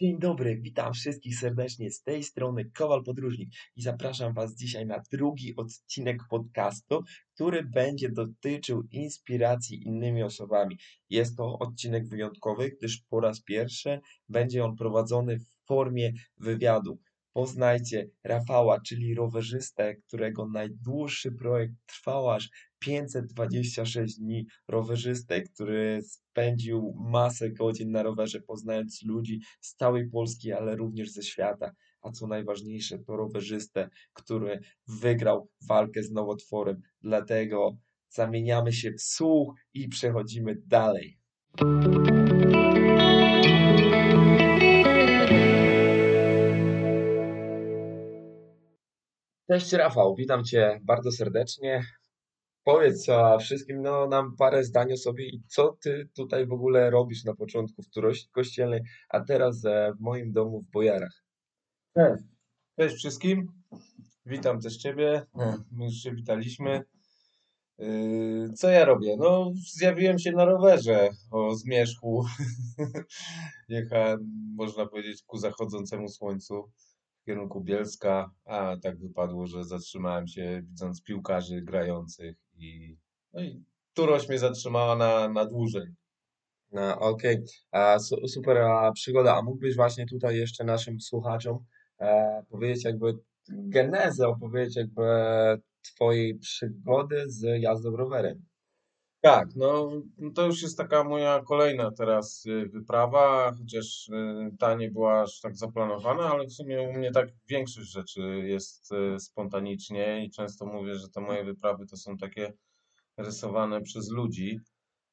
Dzień dobry, witam wszystkich serdecznie z tej strony Kowal Podróżnik i zapraszam Was dzisiaj na drugi odcinek podcastu, który będzie dotyczył inspiracji innymi osobami. Jest to odcinek wyjątkowy, gdyż po raz pierwszy będzie on prowadzony w formie wywiadu. Poznajcie Rafała, czyli rowerzystę, którego najdłuższy projekt trwał aż 526 dni. Rowerzystę, który spędził masę godzin na rowerze, poznając ludzi z całej Polski, ale również ze świata. A co najważniejsze, to rowerzystę, który wygrał walkę z nowotworem. Dlatego zamieniamy się w słuch i przechodzimy dalej. Cześć Rafał, witam Cię bardzo serdecznie. Powiedz a wszystkim no, nam parę zdań o sobie i co Ty tutaj w ogóle robisz na początku w turości kościelnej, a teraz e, w moim domu w Bojarach. Cześć. Cześć wszystkim. Witam też Ciebie. My już się witaliśmy. Yy, Co ja robię? No, zjawiłem się na rowerze o zmierzchu. Jechałem, można powiedzieć, ku zachodzącemu słońcu w kierunku Bielska, a tak wypadło, że zatrzymałem się widząc piłkarzy grających i, no i mnie zatrzymała na, na dłużej. No, okej, su- super a, przygoda. A mógłbyś właśnie tutaj jeszcze naszym słuchaczom e, powiedzieć jakby genezę, opowiedzieć jakby Twojej przygody z jazdą rowerem. Tak, no no to już jest taka moja kolejna teraz y, wyprawa, chociaż y, ta nie była aż tak zaplanowana, ale w sumie u mnie tak większość rzeczy jest y, spontanicznie i często mówię, że te moje wyprawy to są takie rysowane przez ludzi.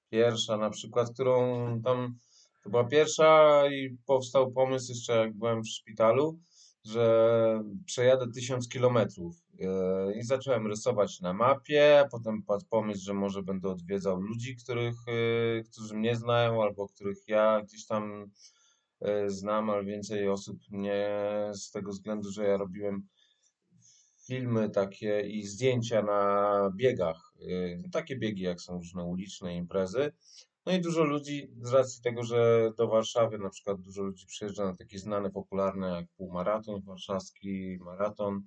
Pierwsza na przykład, którą tam, to była pierwsza i powstał pomysł jeszcze jak byłem w szpitalu, że przejadę tysiąc kilometrów. E, I zacząłem rysować na mapie, potem padł pomysł, że może będę odwiedzał ludzi, których, e, którzy mnie znają, albo których ja gdzieś tam e, znam, ale więcej osób nie z tego względu, że ja robiłem filmy takie i zdjęcia na biegach. Takie biegi, jak są różne uliczne imprezy. No i dużo ludzi, z racji tego, że do Warszawy na przykład dużo ludzi przyjeżdża na takie znane, popularne jak półmaraton warszawski, maraton,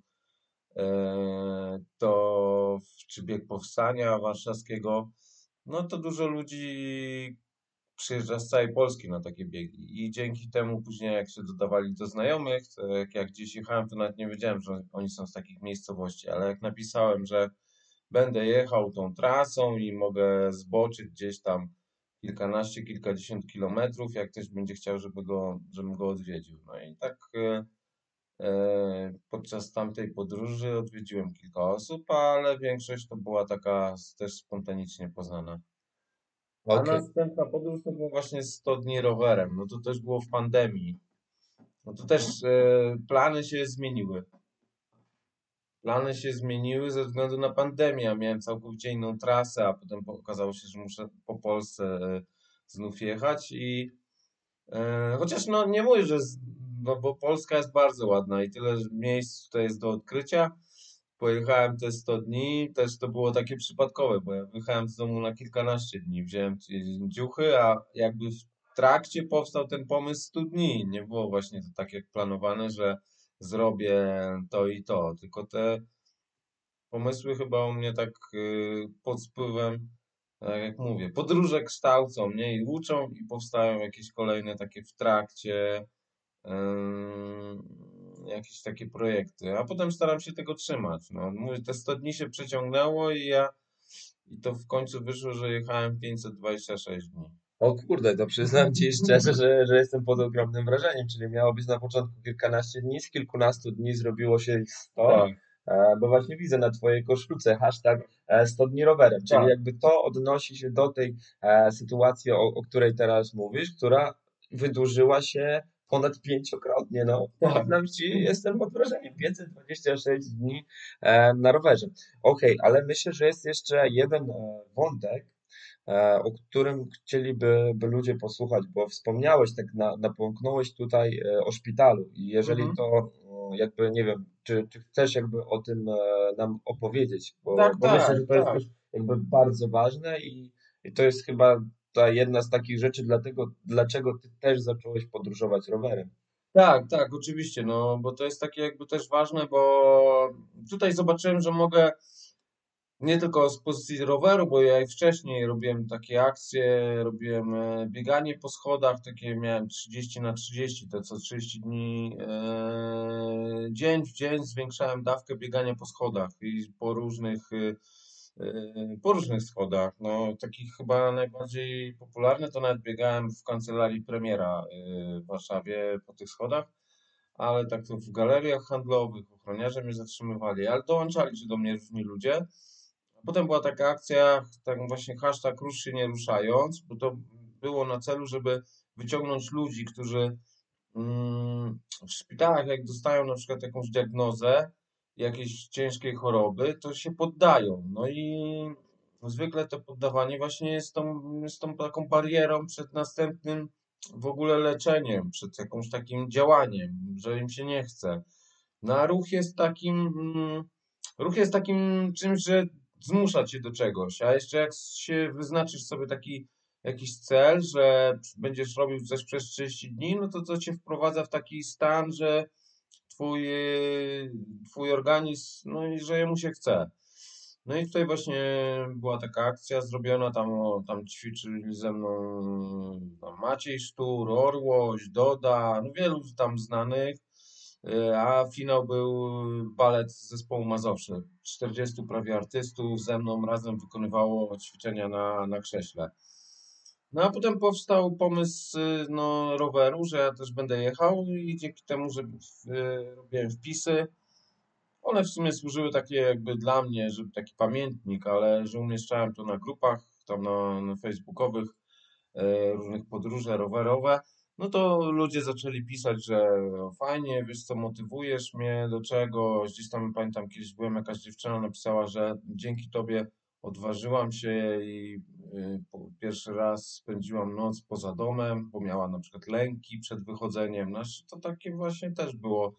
e, to czy bieg powstania warszawskiego, no to dużo ludzi przyjeżdża z całej Polski na takie biegi. I dzięki temu później, jak się dodawali do znajomych, to jak, jak gdzieś jechałem, to nawet nie wiedziałem, że oni są z takich miejscowości, ale jak napisałem, że będę jechał tą trasą i mogę zboczyć gdzieś tam kilkanaście, kilkadziesiąt kilometrów, jak ktoś będzie chciał, żeby go, żebym go odwiedził. No i tak e, e, podczas tamtej podróży odwiedziłem kilka osób, ale większość to była taka też spontanicznie poznana. A Okej. następna podróż to było właśnie 100 dni rowerem. No to też było w pandemii. No to też e, plany się zmieniły. Plany się zmieniły ze względu na pandemię. Miałem całkowicie inną trasę, a potem po- okazało się, że muszę po Polsce e, znów jechać i e, chociaż no nie mówię, że z, no bo Polska jest bardzo ładna i tyle miejsc tutaj jest do odkrycia. Pojechałem te 100 dni, też to było takie przypadkowe, bo ja wyjechałem z domu na kilkanaście dni, wziąłem dziuchy, a jakby w trakcie powstał ten pomysł 100 dni. Nie było właśnie to tak jak planowane, że zrobię to i to, tylko te pomysły chyba u mnie tak y, pod wpływem, tak jak mówię, podróże kształcą mnie i uczą i powstają jakieś kolejne takie w trakcie, jakieś takie projekty, a potem staram się tego trzymać. No, mówię, te 100 dni się przeciągnęło i ja i to w końcu wyszło, że jechałem 526 dni. O kurde, to przyznam Ci szczerze, że, że jestem pod ogromnym wrażeniem, czyli miało być na początku kilkanaście dni, z kilkunastu dni zrobiło się ich 100, Tak, e, bo właśnie widzę na Twojej koszulce hashtag e, 100 dni rowerem, czyli Tak. jakby to odnosi się do tej e, sytuacji, o, o której teraz mówisz, która wydłużyła się ponad pięciokrotnie, no. Tak. Przyznam Ci, jestem pod wrażeniem, 526 dni e, na rowerze. Okej, ale myślę, że jest jeszcze jeden e, wątek, e, o którym chcieliby by ludzie posłuchać, bo wspomniałeś, tak na, napomknąłeś tutaj e, o szpitalu i jeżeli Mhm. to mm, jakby, nie wiem, czy, czy chcesz jakby o tym e, nam opowiedzieć, bo, Tak, bo myślę, tak, że to jest tak. też jakby bardzo ważne i, i to jest chyba ta jedna z takich rzeczy, dlatego, dlaczego ty też zacząłeś podróżować rowerem. Tak, tak, oczywiście, no bo to jest takie jakby też ważne, bo tutaj zobaczyłem, że mogę nie tylko z pozycji roweru, bo ja i wcześniej robiłem takie akcje, robiłem e, bieganie po schodach, takie miałem 30 na 30, to co 30 dni e, dzień w dzień zwiększałem dawkę biegania po schodach i po różnych e, e, po różnych schodach. No, takich chyba najbardziej popularny to nawet biegałem w kancelarii premiera e, w Warszawie po tych schodach, ale tak to w galeriach handlowych ochroniarze mnie zatrzymywali, ale dołączali się do mnie różni ludzie. Potem była taka akcja, tak właśnie hashtag rusz się nie ruszając, bo to było na celu, żeby wyciągnąć ludzi, którzy mm, w szpitalach, jak dostają na przykład jakąś diagnozę jakiejś ciężkiej choroby, to się poddają. No i zwykle to poddawanie właśnie jest tą, jest tą taką barierą przed następnym w ogóle leczeniem, przed jakimś takim działaniem, że im się nie chce. No a ruch jest takim, mm, ruch jest takim czymś, że zmusza cię do czegoś, a jeszcze jak się wyznaczysz sobie taki jakiś cel, że będziesz robił coś przez 30 dni, no to to cię wprowadza w taki stan, że twój, twój organizm, no i że jemu się chce. No i tutaj właśnie była taka akcja zrobiona, tam, tam ćwiczyli ze mną Maciej Sztur, Orłoś, Doda, no wielu tam znanych, a finał był balet zespołu Mazowszy. 40 prawie artystów ze mną razem wykonywało ćwiczenia na, na krześle. No a potem powstał pomysł y, no, roweru, że ja też będę jechał i dzięki temu, że y, robiłem wpisy, one w sumie służyły takie jakby dla mnie, żeby taki pamiętnik, ale że umieszczałem to na grupach, tam na, na facebookowych, e, różnych podróże rowerowe, no to ludzie zaczęli pisać, że no, fajnie, wiesz co, motywujesz mnie do czegoś. Gdzieś tam pamiętam, kiedyś byłem, jakaś dziewczyna napisała, że dzięki tobie odważyłam się i y, pierwszy raz spędziłam noc poza domem, bo miała na przykład lęki przed wychodzeniem. No, to takie właśnie też było.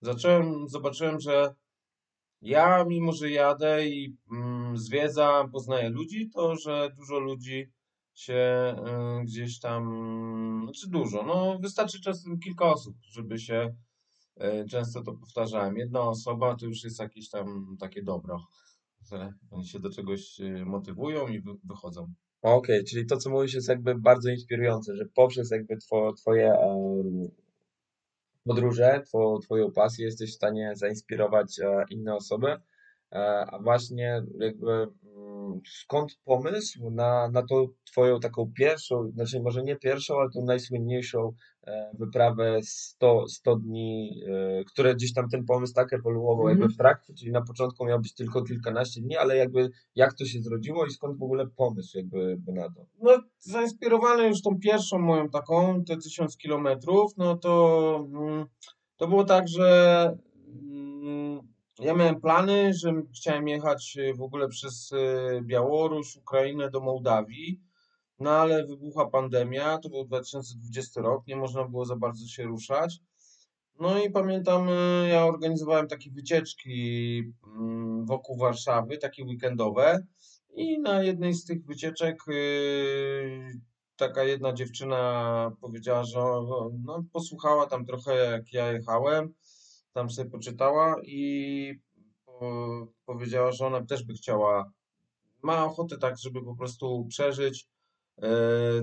Zacząłem, zobaczyłem, że ja, mimo że jadę i mm, zwiedzam, poznaję ludzi, to że dużo ludzi się y, gdzieś tam, znaczy dużo, no wystarczy czasem kilka osób, żeby się, y, często to powtarzałem, jedna osoba to już jest jakieś tam takie dobro, że oni się do czegoś y, motywują i wy, wychodzą. Okej, czyli to, co mówisz, jest jakby bardzo inspirujące, że poprzez jakby two, twoje em, podróże, two, twoją pasję jesteś w stanie zainspirować e, inne osoby, e, a właśnie jakby mm, skąd pomysł na, na tą twoją taką pierwszą, znaczy może nie pierwszą, ale tą najsłynniejszą e, wyprawę 100, 100 dni, e, które gdzieś tam ten pomysł tak ewoluował jakby Mhm. w trakcie, czyli na początku miał być tylko kilkanaście dni, ale jakby jak to się zrodziło i skąd w ogóle pomysł jakby na to? No, zainspirowany już tą pierwszą moją taką, te 1000 kilometrów, no to, mm, to było tak, że mm, ja miałem plany, że chciałem jechać y, w ogóle przez y, Białoruś, Ukrainę do Mołdawii, no ale wybuchła pandemia, to był 2020 rok, nie można było za bardzo się ruszać. No i pamiętam, y, ja organizowałem takie wycieczki mm, wokół Warszawy, takie weekendowe. I na jednej z tych wycieczek taka jedna dziewczyna powiedziała, że no, posłuchała tam trochę jak ja jechałem, tam sobie poczytała i po, powiedziała, że ona też by chciała, ma ochotę tak, żeby po prostu przeżyć e,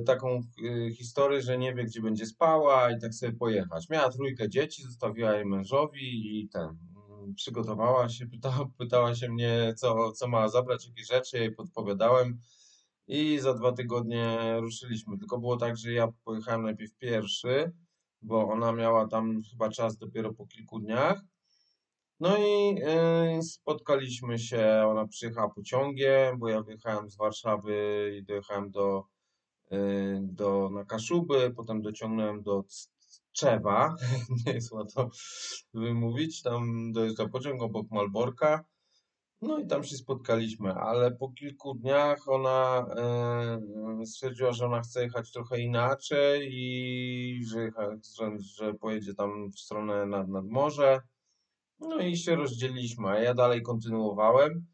taką e, historię, że nie wie, gdzie będzie spała i tak sobie pojechać. Miała trójkę dzieci, zostawiła je mężowi i ten, mm, przygotowała się, pytała, pytała się mnie, co, co ma zabrać, jakie rzeczy, jej podpowiadałem i za dwa tygodnie ruszyliśmy. Tylko było tak, że ja pojechałem najpierw pierwszy, bo ona miała tam chyba czas dopiero po kilku dniach. No i y, spotkaliśmy się, ona przyjechała pociągiem, bo ja wyjechałem z Warszawy i dojechałem do y, do, na Kaszuby, potem dociągnąłem do C- Tczewa, nie jest łatwo wymówić, tam dojeżdża pociąg obok Malborka, no i tam się spotkaliśmy, ale po kilku dniach ona e, stwierdziła, że ona chce jechać trochę inaczej i że, że, że pojedzie tam w stronę nad, nad morze, no i się rozdzieliliśmy, a ja dalej kontynuowałem.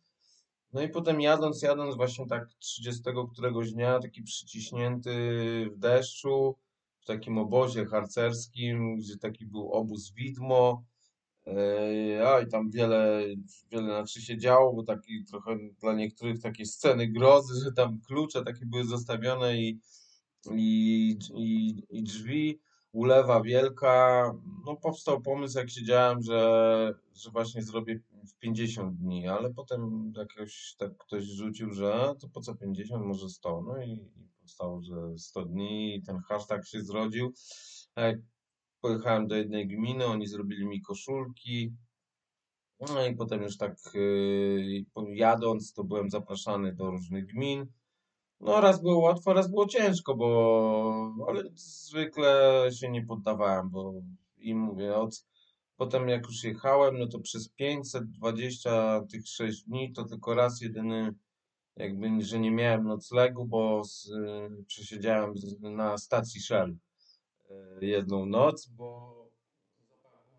No i potem jadąc, jadąc właśnie tak 30 któregoś dnia, taki przyciśnięty w deszczu, w takim obozie harcerskim, gdzie taki był obóz widmo. Yy, A i tam wiele, wiele znaczy się działo, bo taki trochę dla niektórych takie sceny grozy, że tam klucze takie były zostawione i, i, i, i drzwi, ulewa wielka. No powstał pomysł, jak siedziałem, że, że właśnie zrobię w 50 dni, ale potem jakoś tak ktoś rzucił, że to po co 50, może 100. No i, i powstało, że 100 dni i ten hashtag się zrodził. Pojechałem do jednej gminy, oni zrobili mi koszulki. No i potem już tak yy, jadąc, to byłem zapraszany do różnych gmin. No raz było łatwo, raz było ciężko, bo ale zwykle się nie poddawałem, bo i mówię, od potem jak już jechałem, no to przez 520 tych 6 dni to tylko raz jedyny jakby, że nie miałem noclegu, bo z, y, przesiedziałem na stacji Shell jedną noc, bo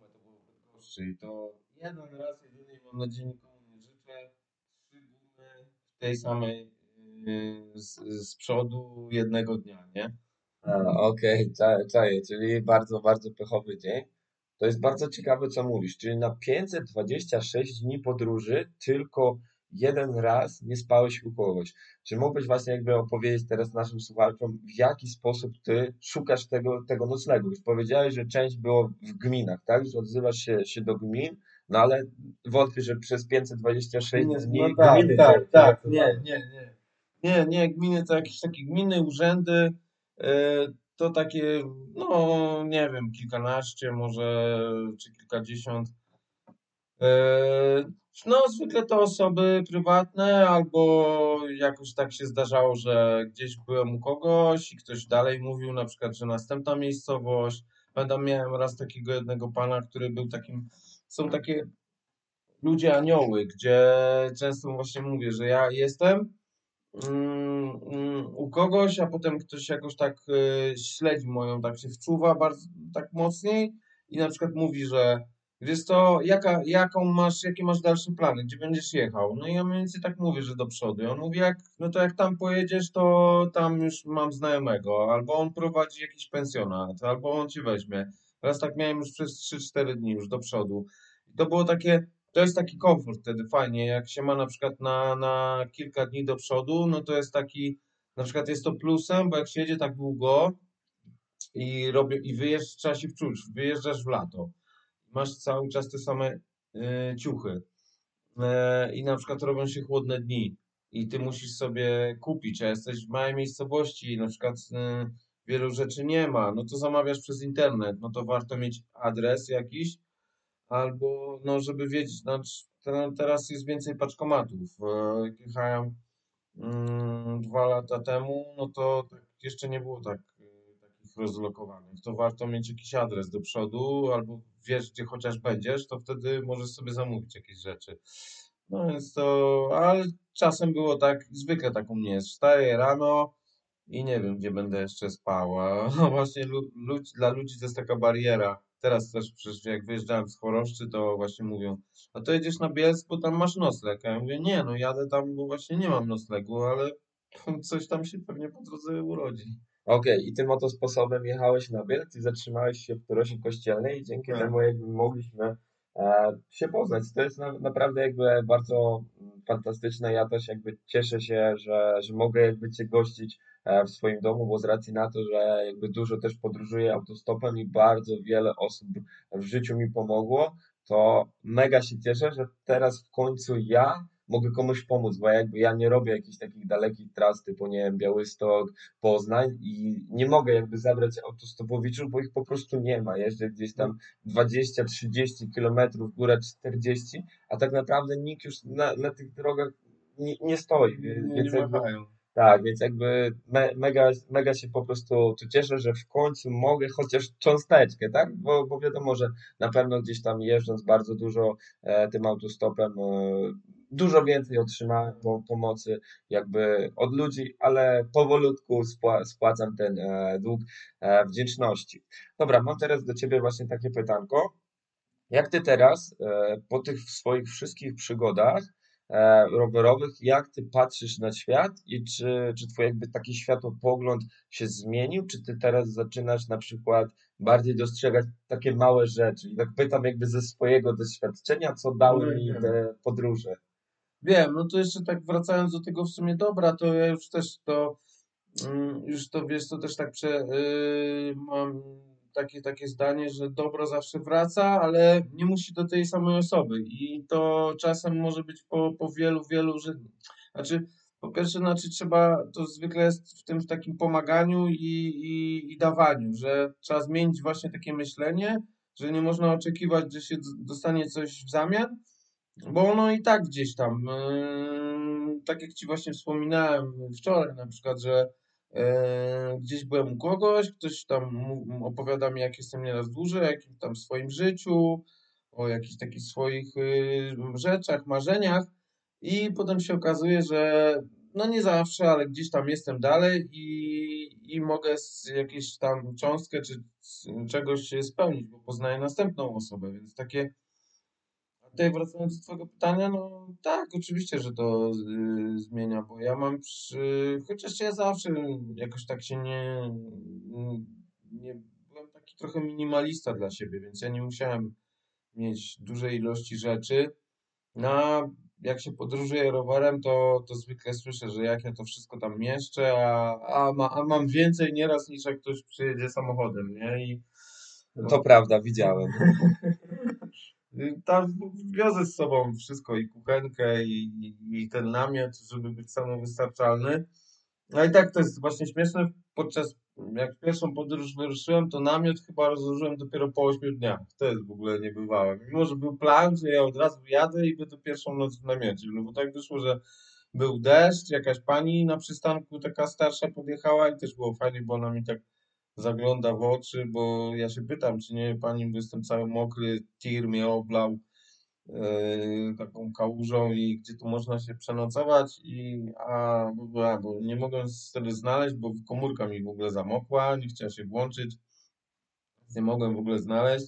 to było w Bydgoszczy i to jeden raz jedyny i mam nadzieję nikomu nie życzę, trzy gumy w tej samej y, z, z przodu jednego dnia, nie? Okej, czaję, czaję, czyli bardzo, bardzo pechowy dzień. To jest bardzo ciekawe, co mówisz. Czyli na 526 dni podróży tylko jeden raz nie spałeś u kogoś. Czy mógłbyś właśnie jakby opowiedzieć teraz naszym słuchaczom, w jaki sposób ty szukasz tego, tego noclegu? Już powiedziałeś, że część było w gminach, tak? Że odzywasz się, się do gmin, no ale wątpię, że przez 526 Nie, dni no tak, gminy tak, tak, traktowały. nie, nie, nie. Nie, nie, gminy to jakieś takie gminy, urzędy, e, to takie, no nie wiem, kilkanaście może, czy kilkadziesiąt. E, No, zwykle to osoby prywatne, albo jakoś tak się zdarzało, że gdzieś byłem u kogoś i ktoś dalej mówił, na przykład, że następna miejscowość. Pamiętam, miałem raz takiego jednego pana, który był takim, są takie ludzie anioły, gdzie często właśnie mówię, że ja jestem mm, mm, u kogoś, a potem ktoś jakoś tak y, śledzi moją, tak się wczuwa bardzo, tak mocniej i na przykład mówi, że wiesz co, jaka, jaką masz, jakie masz dalsze plany, gdzie będziesz jechał? No i ja mniej więcej tak mówię, że do przodu. I on mówi, jak, no to jak tam pojedziesz, to tam już mam znajomego, albo on prowadzi jakiś pensjonat, albo on ci weźmie. Raz tak miałem już przez 3-4 dni już do przodu. I to było takie, to jest taki komfort wtedy, fajnie, jak się ma na przykład na, na kilka dni do przodu, no to jest taki, na przykład jest to plusem, bo jak się jedzie tak długo i robię, i wyjeżdżasz, trzeba się wczuć, wyjeżdżasz w lato, masz cały czas te same y, ciuchy y, i na przykład robią się chłodne dni i ty musisz sobie kupić, a jesteś w małej miejscowości i na przykład y, wielu rzeczy nie ma, no to zamawiasz przez internet, no to warto mieć adres jakiś, albo no, żeby wiedzieć, znaczy, te- teraz jest więcej paczkomatów. E, jechałem mm, dwa lata temu, no to tak jeszcze nie było tak, e, rozlokowanych. To warto mieć jakiś adres do przodu, albo wiesz, gdzie chociaż będziesz, to wtedy możesz sobie zamówić jakieś rzeczy. No więc to, ale czasem było tak, zwykle tak u mnie jest. Wstaję rano i nie wiem, gdzie będę jeszcze spał. A właśnie lu, ludzi, dla ludzi to jest taka bariera. Teraz też przecież jak wyjeżdżałem z Choroszczy, to właśnie mówią, a to jedziesz na Bielsk, bo tam masz nocleg. A ja mówię, nie, no jadę tam, bo właśnie nie mam noclegu, ale coś tam się pewnie po drodze urodzi. Okej, i tym oto sposobem jechałeś na Bielsk i zatrzymałeś się w Prosi Kościelnej i dzięki Tak. temu jakby mogliśmy e, się poznać. To jest na, naprawdę jakby bardzo mm, fantastyczne. Ja też jakby cieszę się, że, że mogę jakby Cię gościć e, w swoim domu, bo z racji na to, że jakby dużo też podróżuję autostopem i bardzo wiele osób w życiu mi pomogło, to mega się cieszę, że teraz w końcu ja mogę komuś pomóc, bo jakby ja nie robię jakichś takich dalekich tras typu, nie wiem, Białystok, Poznań i nie mogę jakby zabrać autostopowiczów, bo ich po prostu nie ma. Jeżdżę gdzieś tam 20-30 kilometrów, góra 40, a tak naprawdę nikt już na, na tych drogach nie, nie stoi. Nie, Więc nie machają. Tak, więc jakby me, mega, mega się po prostu tu cieszę, że w końcu mogę chociaż cząsteczkę, tak? Bo, bo wiadomo, że na pewno gdzieś tam jeżdżąc bardzo dużo e, tym autostopem, e, dużo więcej otrzymałem po, pomocy jakby od ludzi, ale powolutku spła, spłacam ten e, dług e, wdzięczności. Dobra, mam teraz do Ciebie właśnie takie pytanko. Jak Ty teraz, e, po tych swoich wszystkich przygodach, rowerowych. Jak ty patrzysz na świat i czy, czy twój jakby taki światopogląd się zmienił, czy ty teraz zaczynasz na przykład bardziej dostrzegać takie małe rzeczy? I tak pytam jakby ze swojego doświadczenia, co dały mi Nie wiem. te podróże. Wiem, no to jeszcze tak wracając do tego w sumie dobra, to ja już też to, mm, już to wiesz, to też tak prze, yy, mam takie, takie zdanie, że dobro zawsze wraca, ale nie musi do tej samej osoby. I to czasem może być po, po wielu, wielu, że, znaczy po pierwsze, znaczy trzeba, to zwykle jest w tym w takim pomaganiu i, i, i dawaniu, że trzeba zmienić właśnie takie myślenie, że nie można oczekiwać, że się dostanie coś w zamian, bo ono i tak gdzieś tam, yy, tak jak Ci właśnie wspominałem wczoraj na przykład, że gdzieś byłem u kogoś, ktoś tam opowiada mi, jak jestem nieraz duży, o jakimś tam swoim życiu, o jakichś takich swoich yy, rzeczach, marzeniach. I potem się okazuje, że no nie zawsze, ale gdzieś tam jestem dalej i, i mogę z tam cząstkę czy czegoś spełnić, bo poznaję następną osobę, więc takie tutaj wracając do Twojego pytania, no tak, oczywiście, że to y, zmienia, bo ja mam przy... Chociaż ja zawsze jakoś tak się nie... nie... Byłem taki trochę minimalista dla siebie, więc ja nie musiałem mieć dużej ilości rzeczy. No, a jak się podróżuje rowerem, to, to zwykle słyszę, że jak ja to wszystko tam mieszczę, a, a, ma, a mam więcej nieraz niż jak ktoś przyjedzie samochodem, nie? I To prawda, widziałem. Y, Tam wiozę z sobą wszystko i kuchenkę i, i, ten namiot, żeby być samowystarczalny. No i tak to jest właśnie śmieszne. Podczas jak pierwszą podróż wyruszyłem, to namiot chyba rozłożyłem dopiero po 8 dniach. To jest w ogóle niebywałe. Mimo, że był plan, że ja od razu jadę i będę pierwszą noc w namiocie. No bo tak wyszło, że był deszcz, jakaś pani na przystanku taka starsza podjechała i też było fajnie, bo ona mi tak zagląda w oczy, bo ja się pytam, czy nie pani, bo jestem cały mokry, tir mnie oblał e, taką kałużą i gdzie tu można się przenocować i a, bo, bo nie mogłem wtedy znaleźć, bo komórka mi w ogóle zamokła, nie chciała się włączyć, nie mogłem w ogóle znaleźć,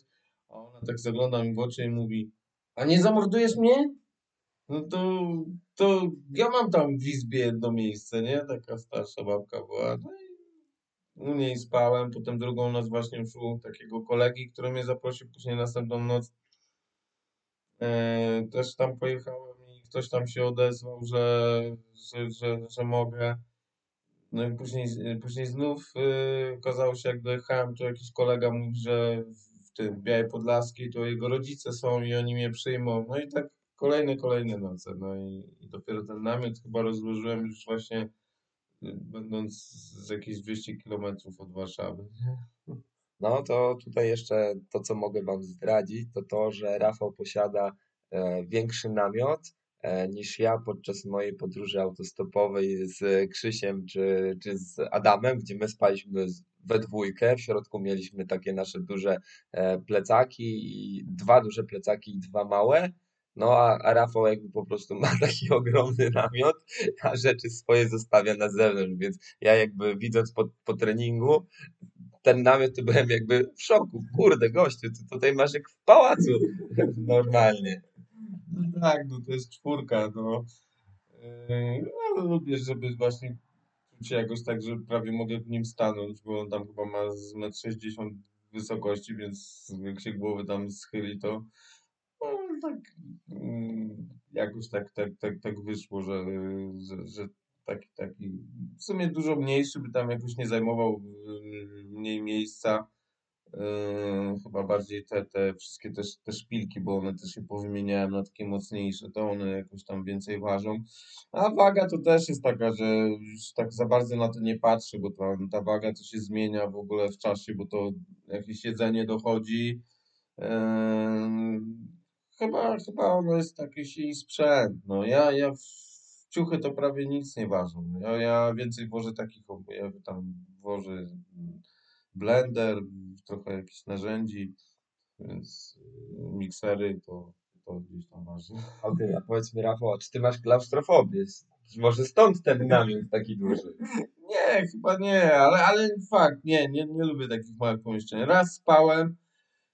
a ona tak zagląda mi w oczy i mówi, a nie zamordujesz mnie? No to, to ja mam tam w izbie jedno miejsce, nie? Taka starsza babka była. No u niej spałem, potem drugą noc właśnie już u takiego kolegi, który mnie zaprosił, później następną noc e, też tam pojechałem i ktoś tam się odezwał, że, że, że, że mogę. No i później, później znów e, okazało się, jak dojechałem, to jakiś kolega mówi, że w tym Białej Podlaskiej to jego rodzice są i oni mnie przyjmą. No i tak kolejne, kolejne noce. No i, i dopiero ten namiot chyba rozłożyłem już właśnie y, będąc z jakieś 200 kilometrów od Warszawy. No to tutaj jeszcze to, co mogę Wam zdradzić, to to, że Rafał posiada e, większy namiot e, niż ja podczas mojej podróży autostopowej z Krzysiem czy, czy z Adamem, gdzie my spaliśmy we dwójkę. W środku mieliśmy takie nasze duże e, plecaki, dwa duże plecaki i dwa małe. No a, a Rafał jakby po prostu ma taki ogromny namiot, a rzeczy swoje zostawia na zewnątrz, więc ja jakby widząc po, po treningu, ten namiot to byłem jakby w szoku. Kurde, gościu, ty tutaj masz jak w pałacu. Normalnie. No tak, no to jest czwórka, no. Ale lubię, żeby właśnie czuć się jakoś tak, że prawie mogę w nim stanąć, bo on tam chyba ma z 1,60 m wysokości, więc jak się głowy tam schyli, to no, tak mm, jakoś tak, tak, tak, tak wyszło, że, że, że taki, taki w sumie dużo mniejszy by tam jakoś nie zajmował yy, mniej miejsca. Yy, chyba bardziej te, te wszystkie też te szpilki, bo one też się powymieniałem na takie mocniejsze, to one jakoś tam więcej ważą. A waga to też jest taka, że już tak za bardzo na to nie patrzę, bo ta, ta waga to się zmienia w ogóle w czasie, bo to jakieś jedzenie dochodzi. Yy, chyba, chyba ono jest jakiś i sprzęt. No ja, ja w ciuchy to prawie nic nie ważą. Ja, ja więcej włożę takich, ja tam włożę mm, blender, trochę jakichś narzędzi, więc y, miksery to, to gdzieś tam waży. Okej, a powiedz mi Rafał, a czy ty masz klaustrofobię? Może stąd ten namiot taki duży. Nie, chyba nie, ale, ale fakt, nie, nie, nie lubię takich małych pomieszczeń. Raz spałem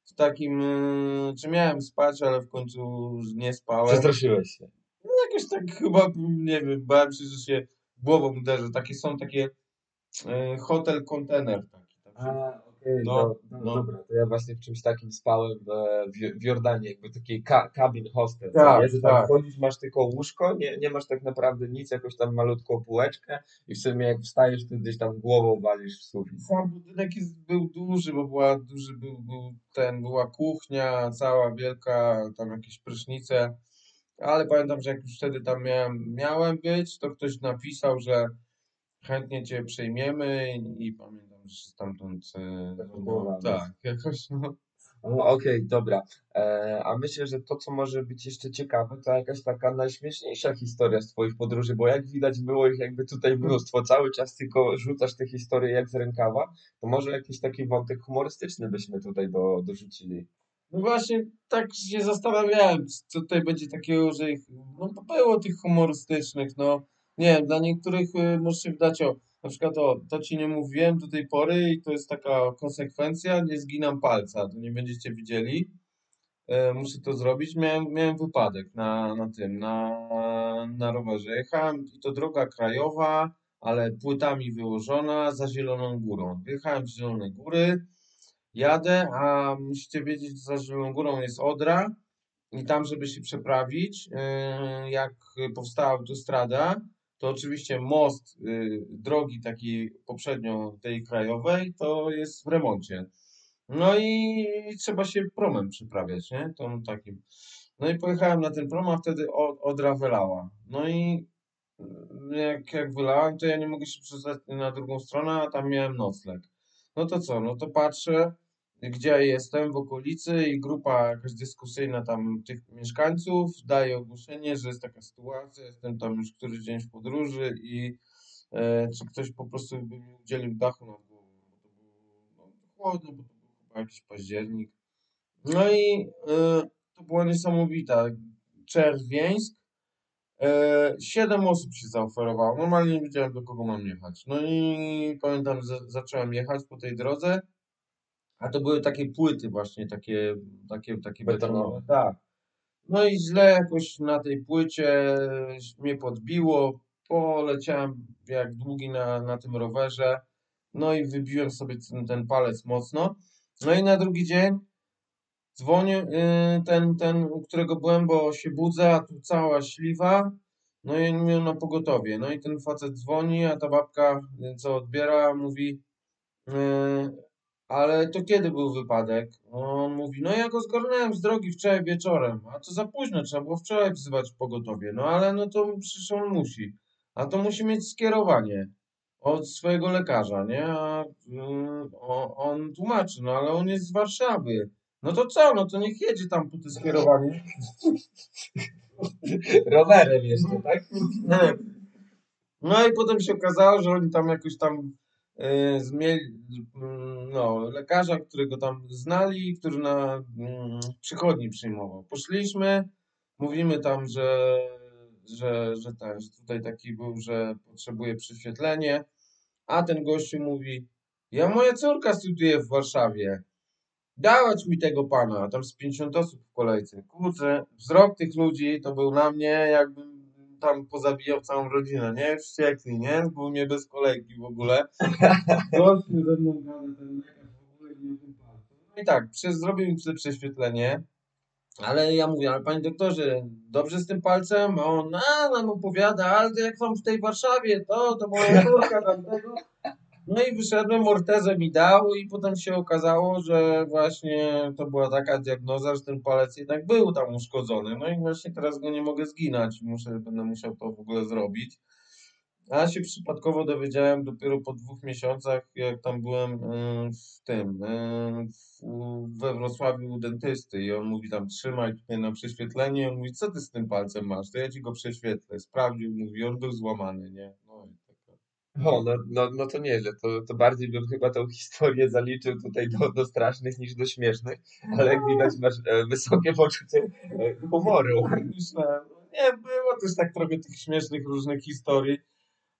w takim, y, czy miałem spać, ale w końcu nie spałem. Przestraszyłeś się. No jakoś tak chyba, nie wiem, bałem się, że się głową uderzę. Takie są takie e, hotel kontener taki. A, okej, No, no, dobra, to ja właśnie w czymś takim spałem w, w, Jordanii, jakby taki ka cabin hostel, Tak, tam tak. wchodzisz, masz tylko łóżko, nie, nie masz tak naprawdę nic, jakąś tam malutką półeczkę i w sumie jak wstajesz, to gdzieś tam głową walisz w sufit. Sam budynek jest, był duży, bo była duży, był, był ten, była kuchnia cała wielka, tam jakieś prysznice, ale pamiętam, że jak już wtedy tam miałem, miałem być, to ktoś napisał, że chętnie cię przejmiemy i, pamiętam, że się stamtąd, no, tak, jakoś, no, O, Okej, dobra. E, a myślę, że to, co może być jeszcze ciekawe, to jakaś taka najśmieszniejsza historia z Twoich podróży, bo jak widać, było ich jakby tutaj mnóstwo. Cały czas tylko rzucasz te historie jak z rękawa, to może jakiś taki wątek humorystyczny byśmy tutaj do, dorzucili. No właśnie, tak się zastanawiałem, co tutaj będzie takiego, że ich, no było tych humorystycznych, no, nie dla niektórych y, może się wydać, o, na przykład o, to ci nie mówiłem do tej pory i to jest taka konsekwencja, nie zginam palca, to nie będziecie widzieli, e, muszę to zrobić, miałem, miałem wypadek na, na tym, na, na rowerze, jechałem i to droga krajowa, ale płytami wyłożona za Zieloną Górą, wyjechałem z Zielonej Góry, Jadę, a musicie wiedzieć, że za Zieloną Górą jest Odra i tam, żeby się przeprawić, yy, jak powstała autostrada, to oczywiście most yy, drogi takiej poprzednio tej krajowej to jest w remoncie. No i trzeba się promem przeprawiać, nie? Tą takim. No i pojechałem na ten prom, a wtedy O- Odra wylała. No i yy, jak, jak wylałem, to ja nie mogę się przestać na drugą stronę, a tam miałem nocleg. No to co? No to patrzę, gdzie jestem w okolicy i grupa jakaś dyskusyjna tam tych mieszkańców daje ogłoszenie, że jest taka sytuacja, jestem tam już któryś dzień w podróży i e, czy ktoś po prostu by mi udzielił dachu nad bo to było no, chłodno, bo to był chyba jakiś październik. No i e, to była niesamowita. Czerwieńsk. E, Siedem osób się zaoferowało. Normalnie nie wiedziałem, do kogo mam jechać. No i pamiętam, że zacząłem jechać po tej drodze, a to były takie płyty właśnie, takie, takie, takie Betonowe. Tak. No i źle jakoś na tej płycie mnie podbiło. Poleciałem jak długi na, na tym rowerze. No i wybiłem sobie ten, ten palec mocno. No i na drugi dzień dzwonię, yy, ten, ten, u którego byłem, bo się budzę, a tu cała śliwa. No i mnie na pogotowie. No i ten facet dzwoni, a ta babka, y, co odbiera, mówi, yy, ale to kiedy był wypadek? On mówi, no ja go zgarnąłem z drogi wczoraj wieczorem, a to za późno, trzeba było wczoraj wzywać pogotowie. No ale no to przecież on musi. A to musi mieć skierowanie od swojego lekarza, nie? A o- on tłumaczy, no ale on jest z Warszawy. No to co? No to niech jedzie tam po to skierowanie. Rowerem jeszcze, tak? No i potem się okazało, że oni tam jakoś tam mm, no, lekarza, którego tam znali, który na mm, przychodni przyjmował. Poszliśmy, mówimy tam, że, że, że, ten, tutaj taki był, że potrzebuje prześwietlenie, a ten gościu mówi, ja moja córka studiuje w Warszawie. Dawać mi tego pana, tam z 50 osób w kolejce. Kurczę, wzrok tych ludzi to był na mnie, jakbym tam pozabijał całą rodzinę, nie? Wściekli, nie? Był mnie bez kolejki w ogóle. Gościu ze mną gada ten lekarz w ogóle nie. No i tak, przez, zrobił mi prze- prześwietlenie, ale ja mówię, ale panie doktorze, dobrze z tym palcem? A on, a, nam opowiada, ale jak tam w tej Warszawie, to, to moja córka tamtego. No i wyszedłem, ortezę mi dał i potem się okazało, że właśnie to była taka diagnoza, że ten palec jednak był tam uszkodzony. No i właśnie teraz go nie mogę zginać, muszę, będę musiał to w ogóle zrobić. A się przypadkowo dowiedziałem dopiero po dwóch miesiącach, jak tam byłem y, w tym, w, we Wrocławiu u dentysty i on mówi tam trzymaj tutaj na prześwietlenie, on mówi co ty z tym palcem masz, to ja ci go prześwietlę. Sprawdził, mówi on był złamany, nie? No i. O, no, no, no to nieźle, to, to bardziej bym chyba tą historię zaliczył tutaj do, do strasznych niż do śmiesznych, ale jak widać masz e, wysokie poczucie e, humoru. Myślałem, no nie, było też tak trochę tych śmiesznych różnych historii,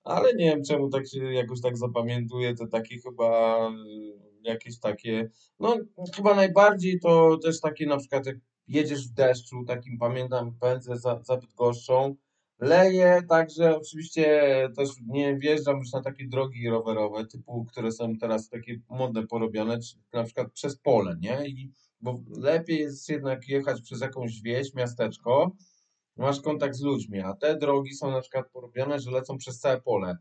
ale nie wiem czemu tak się jakoś tak zapamiętuje, to takie chyba y, jakieś takie, no chyba najbardziej to też takie na przykład jak jedziesz w deszczu, takim pamiętam pędzę za, za Bydgoszczą, Leje, także oczywiście też nie wjeżdżam już na takie drogi rowerowe, typu, które są teraz takie modne porobione, czy na przykład przez pole, nie? I, bo lepiej jest jednak jechać przez jakąś wieś, miasteczko, masz kontakt z ludźmi, a te drogi są na przykład porobione, że lecą przez całe pole.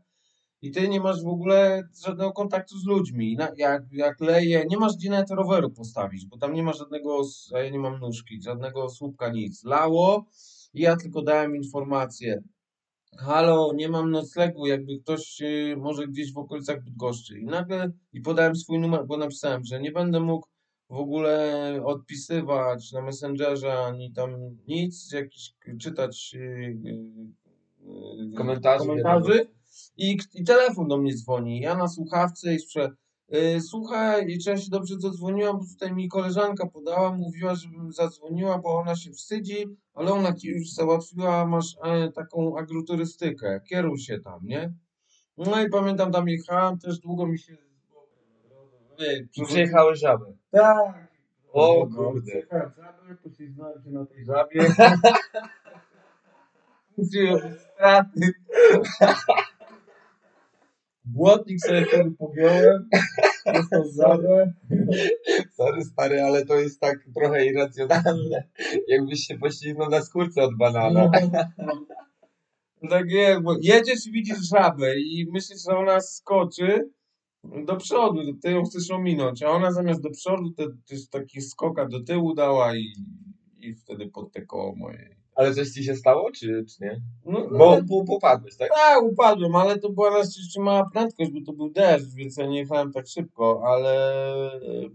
I ty nie masz w ogóle żadnego kontaktu z ludźmi. Jak, jak leje, nie masz gdzie nawet roweru postawić, bo tam nie ma żadnego, a ja nie mam nóżki, żadnego słupka, nic. Lało ja tylko dałem informację. Halo, nie mam noclegu, jakby ktoś y, może gdzieś w okolicach Bydgoszczy. I nagle, i podałem swój numer, bo napisałem, że nie będę mógł w ogóle odpisywać na Messengerze, ani tam nic, jakiś czytać y, y, y, Komentarzy, komentarzy. I, I telefon do mnie dzwoni. Ja na słuchawce i słyszę, słuchaj, i czy ja się dobrze zadzwoniłam, bo tutaj mi koleżanka podała, mówiła, żebym zadzwoniła, bo ona się wstydzi, ale ona ci już załatwiła, masz e, taką agroturystykę, kieruj się tam, nie? No i pamiętam, tam jechałem, też długo mi się... Przyjechały żaby. Tak. O No, kurde. Przyjechałem w żabę, poślizgnąłem się na tej żabie. Musiałem straty. Błotnik sobie wtedy pogiąłem. Dostał żabę. Sorry stary, ale to jest tak trochę irracjonalne. Jakbyś się poślizgnął na skórce od banana. Tak jest, bo jedziesz i widzisz żabę i myślisz, że ona skoczy do przodu, ty ją chcesz ominąć, a ona zamiast do przodu, też taki skoka do tyłu dała i, i wtedy pod te koło moje. Ale coś ci się stało, czy, czy nie? No, Bo, ale- bo popadłeś, tak? Tak, upadłem, ale to była na szczęście mała prędkość, bo to był deszcz, więc ja nie jechałem tak szybko, ale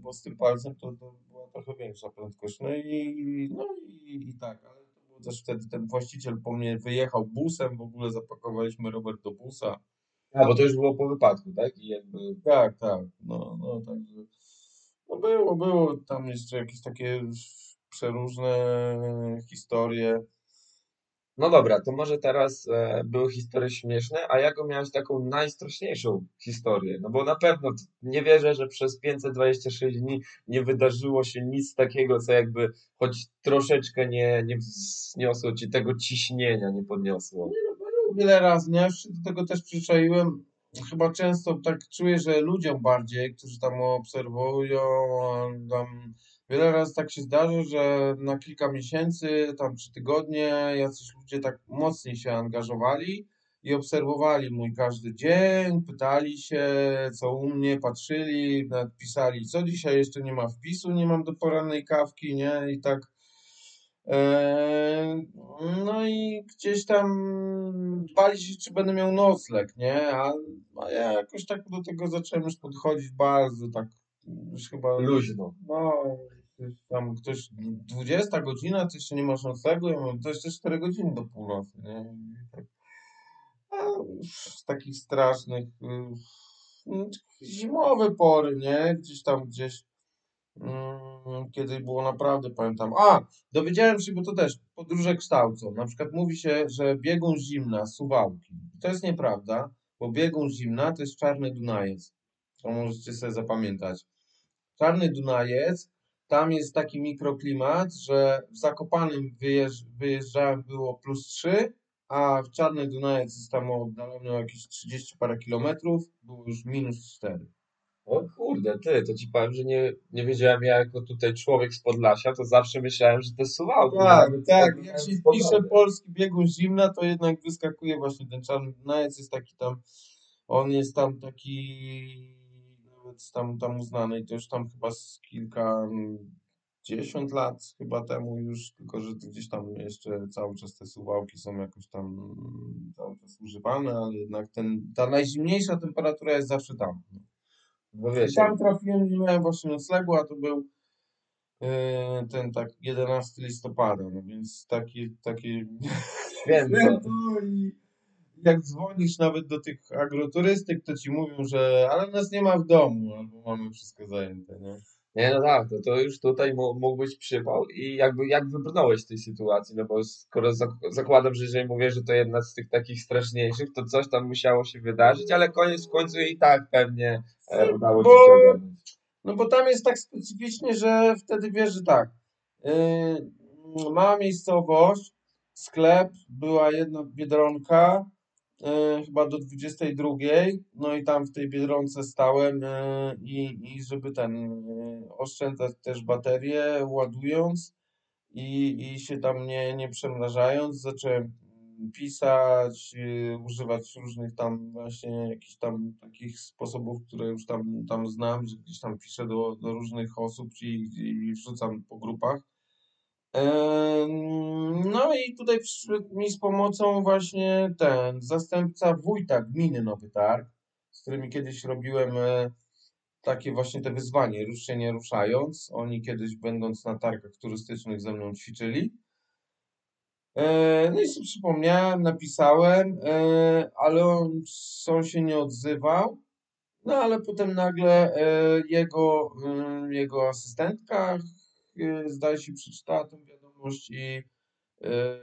bo z tym palcem to, to była trochę większa prędkość. No i, no i, i tak, ale to było też wtedy ten właściciel po mnie wyjechał busem, w ogóle zapakowaliśmy rower do busa. A, bo to już było po wypadku, tak? I jakby... Tak, tak, no, no także, no było, było tam jeszcze jakieś takie przeróżne historie. No dobra, to może teraz e, były historie śmieszne, a jaką miałeś taką najstraszniejszą historię? No bo na pewno nie wierzę, że przez 526 dni nie wydarzyło się nic takiego, co jakby choć troszeczkę nie, nie wzniosło ci tego ciśnienia, nie podniosło. wiele razy, nie? Się do tego też przyczaiłem. Chyba często tak czuję, że ludziom bardziej, którzy tam obserwują, tam wiele razy tak się zdarzy, że na kilka miesięcy, tam czy tygodnie, jacyś ludzie tak mocniej się angażowali i obserwowali mój każdy dzień, pytali się, co u mnie, patrzyli, pisali, co dzisiaj jeszcze nie ma wpisu, nie mam do porannej kawki, nie? I tak Eee, No i gdzieś tam bali się, czy będę miał nocleg, nie? A, a ja jakoś tak do tego zacząłem już podchodzić bardzo tak, już chyba, Luźno. no, tam ktoś, 20 godzina, ty jeszcze nie masz noclegu, ja mam to jeszcze 4 godziny do północy, nie? Tak, a, z takich strasznych, y, zimowe pory, nie? Gdzieś tam, gdzieś Mm, kiedy było naprawdę, pamiętam. A, dowiedziałem się, bo to też podróże kształcą. Na przykład mówi się, że biegun zimna, Suwałki. To jest nieprawda, bo biegun zimna to jest Czarny Dunajec. To możecie sobie zapamiętać. Czarny Dunajec, tam jest taki mikroklimat, że w Zakopanym wyjeżdż, wyjeżdżałem było plus 3, a w Czarny Dunajec jest tam oddalony o jakieś 30 parę kilometrów, było już minus 4. O kurde, ty, to ci powiem, że nie, nie wiedziałem, ja jako tutaj człowiek z Podlasia, to zawsze myślałem, że to jest Suwałki. Tak, tak. tak Jak się z poglądu. wpisze polski biegun zimna, to jednak wyskakuje właśnie ten czarny Dunajec jest taki tam, on jest tam taki nawet tam, tam uznany i to już tam chyba z kilkadziesiąt lat chyba temu już, tylko że gdzieś tam jeszcze cały czas te suwałki są jakoś tam cały czas używane, ale jednak ten, ta najzimniejsza temperatura jest zawsze tam. Bo I wiesz, tam trafiłem, nie miałem właśnie noclegu, a to był e, ten tak 11 listopada, no więc taki, taki święto. święto i jak dzwonisz nawet do tych agroturystyk, to ci mówią, że ale nas nie ma w domu, albo mamy wszystko zajęte, nie? Nie, no tak, to, to już tutaj mógł być przypał i jakby jak wybrnąłeś z tej sytuacji, no bo skoro zak- zakładam, że jeżeli mówię, że to jedna z tych takich straszniejszych, to coś tam musiało się wydarzyć, ale koniec w końcu i tak pewnie e, udało ci Bo- się ogarnąć. No bo tam jest tak specyficznie, że wtedy wiesz, że tak, yy, mała miejscowość, sklep, była jedna Biedronka, e, chyba do 22, no i tam w tej Biedronce stałem e, i, i żeby ten, e, oszczędzać też baterię, ładując i, i się tam nie, nie przemrażając, zacząłem pisać, y, używać różnych tam właśnie jakichś tam takich sposobów, które już tam, tam znam, że gdzieś tam piszę do, do różnych osób i, i wrzucam po grupach. No i tutaj przyszedł mi z pomocą właśnie ten zastępca wójta gminy Nowy Targ, z którymi kiedyś robiłem e, takie właśnie te wyzwanie, rusz się nie ruszając. Oni kiedyś będąc na targach turystycznych ze mną ćwiczyli. E, No i sobie przypomniałem, napisałem, e, ale on, on się nie odzywał. No ale potem nagle jego, jego asystentka, zdaje się, przeczytała tę wiadomość i e,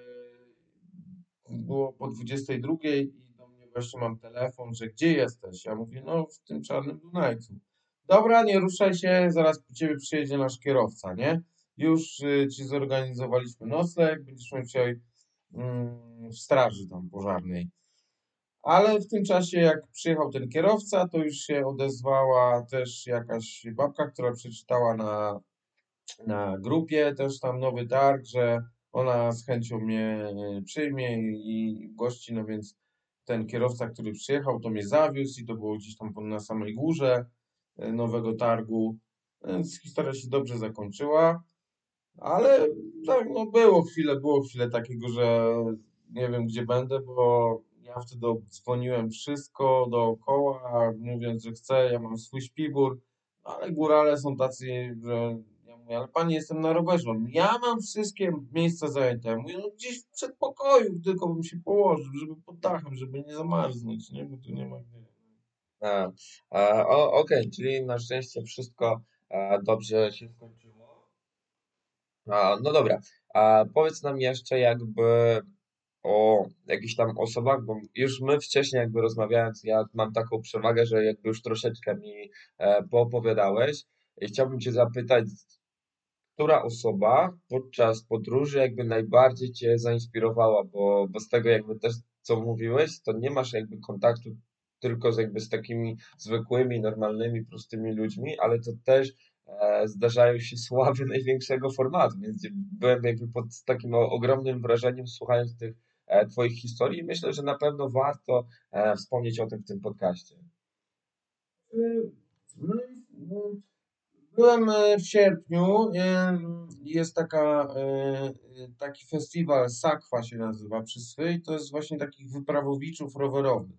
było po 22 i do mnie właśnie mam telefon, że gdzie jesteś? Ja mówię, no w tym czarnym Dunajcu. Dobra, nie ruszaj się, zaraz po ciebie przyjedzie nasz kierowca, nie? Już y, ci zorganizowaliśmy nocleg, będziesz miał dzisiaj mm, w straży tam pożarnej. Ale w tym czasie, jak przyjechał ten kierowca, to już się odezwała też jakaś babka, która przeczytała na, na grupie też tam nowy targ, że ona z chęcią mnie e, przyjmie i, gości, no więc ten kierowca, który przyjechał, to mnie zawiózł i to było gdzieś tam na samej górze e, nowego targu, więc historia się dobrze zakończyła, ale tak, no było chwilę, było chwilę takiego, że nie wiem gdzie będę, bo ja wtedy dzwoniłem wszystko dookoła, mówiąc, że chcę, ja mam swój śpiwór, ale górale są tacy, że mówię, ale panie, jestem na rowerze. Ja mam wszystkie miejsca zajęte. Mówię, no gdzieś w przedpokoju, tylko bym się położył, żeby pod dachem, żeby nie zamarznąć, nie? Bo tu nie ma gdzie. A, okej, czyli na szczęście wszystko a, dobrze się skończyło. A, no dobra, a powiedz nam jeszcze jakby o jakichś tam osobach, bo już my wcześniej jakby rozmawiając, ja mam taką przewagę, że jakby już troszeczkę mi e, poopowiadałeś i chciałbym Cię zapytać, która osoba podczas podróży jakby najbardziej Cię zainspirowała, bo, bo z tego jakby też co mówiłeś, to nie masz jakby kontaktu tylko z jakby z takimi zwykłymi, normalnymi, prostymi ludźmi, ale to też e, zdarzają się sławy największego formatu, więc byłem jakby pod takim ogromnym wrażeniem słuchając tych e, Twoich historii i myślę, że na pewno warto e, wspomnieć o tym w tym podcaście. Y, No no, byłem e, w sierpniu, em, jest taka, e, e, taki festiwal, Sakwa się nazywa przy Swy to jest właśnie takich wyprawowiczów rowerowych.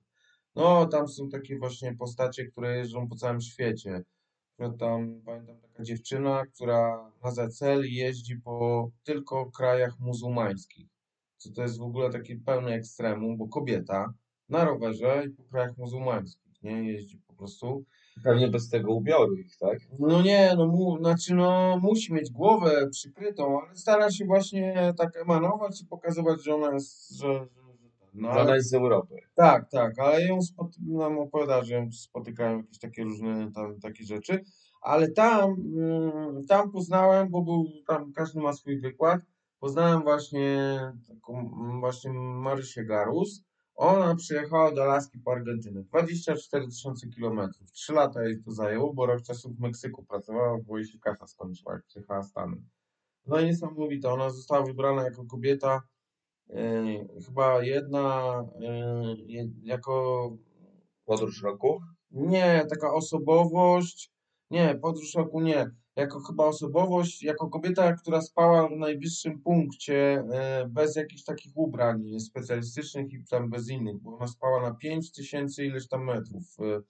No, tam są takie właśnie postacie, które jeżdżą po całym świecie. Tam pamiętam taka dziewczyna, która ma za cel jeździ po tylko krajach muzułmańskich. Co to jest w ogóle taki pełny ekstremum, bo kobieta na rowerze i po krajach muzułmańskich, nie? Jeździ po prostu. Pewnie bez tego ubioru ich, tak? No nie, no mu, znaczy no musi mieć głowę przykrytą, ale stara się właśnie tak emanować i pokazywać, że ona jest, że. No Że ona ale jest z Europy. tak, tak, ale ją spot, nam opowiada, że ją spotykają jakieś takie różne tam takie rzeczy, ale tam, mm, tam poznałem, bo był tam, każdy ma swój wykład, poznałem właśnie taką właśnie Marysię Garus. Ona przyjechała do Alaski po Argentynę. 24 tysiące kilometrów. Trzy lata jej to zajęło, bo rok czasu w Meksyku pracowała, bo jej się kasa skończyła, jak przyjechała Stany. No i niesamowite, ona została wybrana jako kobieta, e, chyba jedna, je- jako Podróż roku? nie, taka osobowość, nie, podróż roku nie, jako chyba osobowość, jako kobieta, która spała w najwyższym punkcie, e, bez jakichś takich ubrań specjalistycznych i tam bez innych, bo ona spała na 5000 ileś tam metrów, e,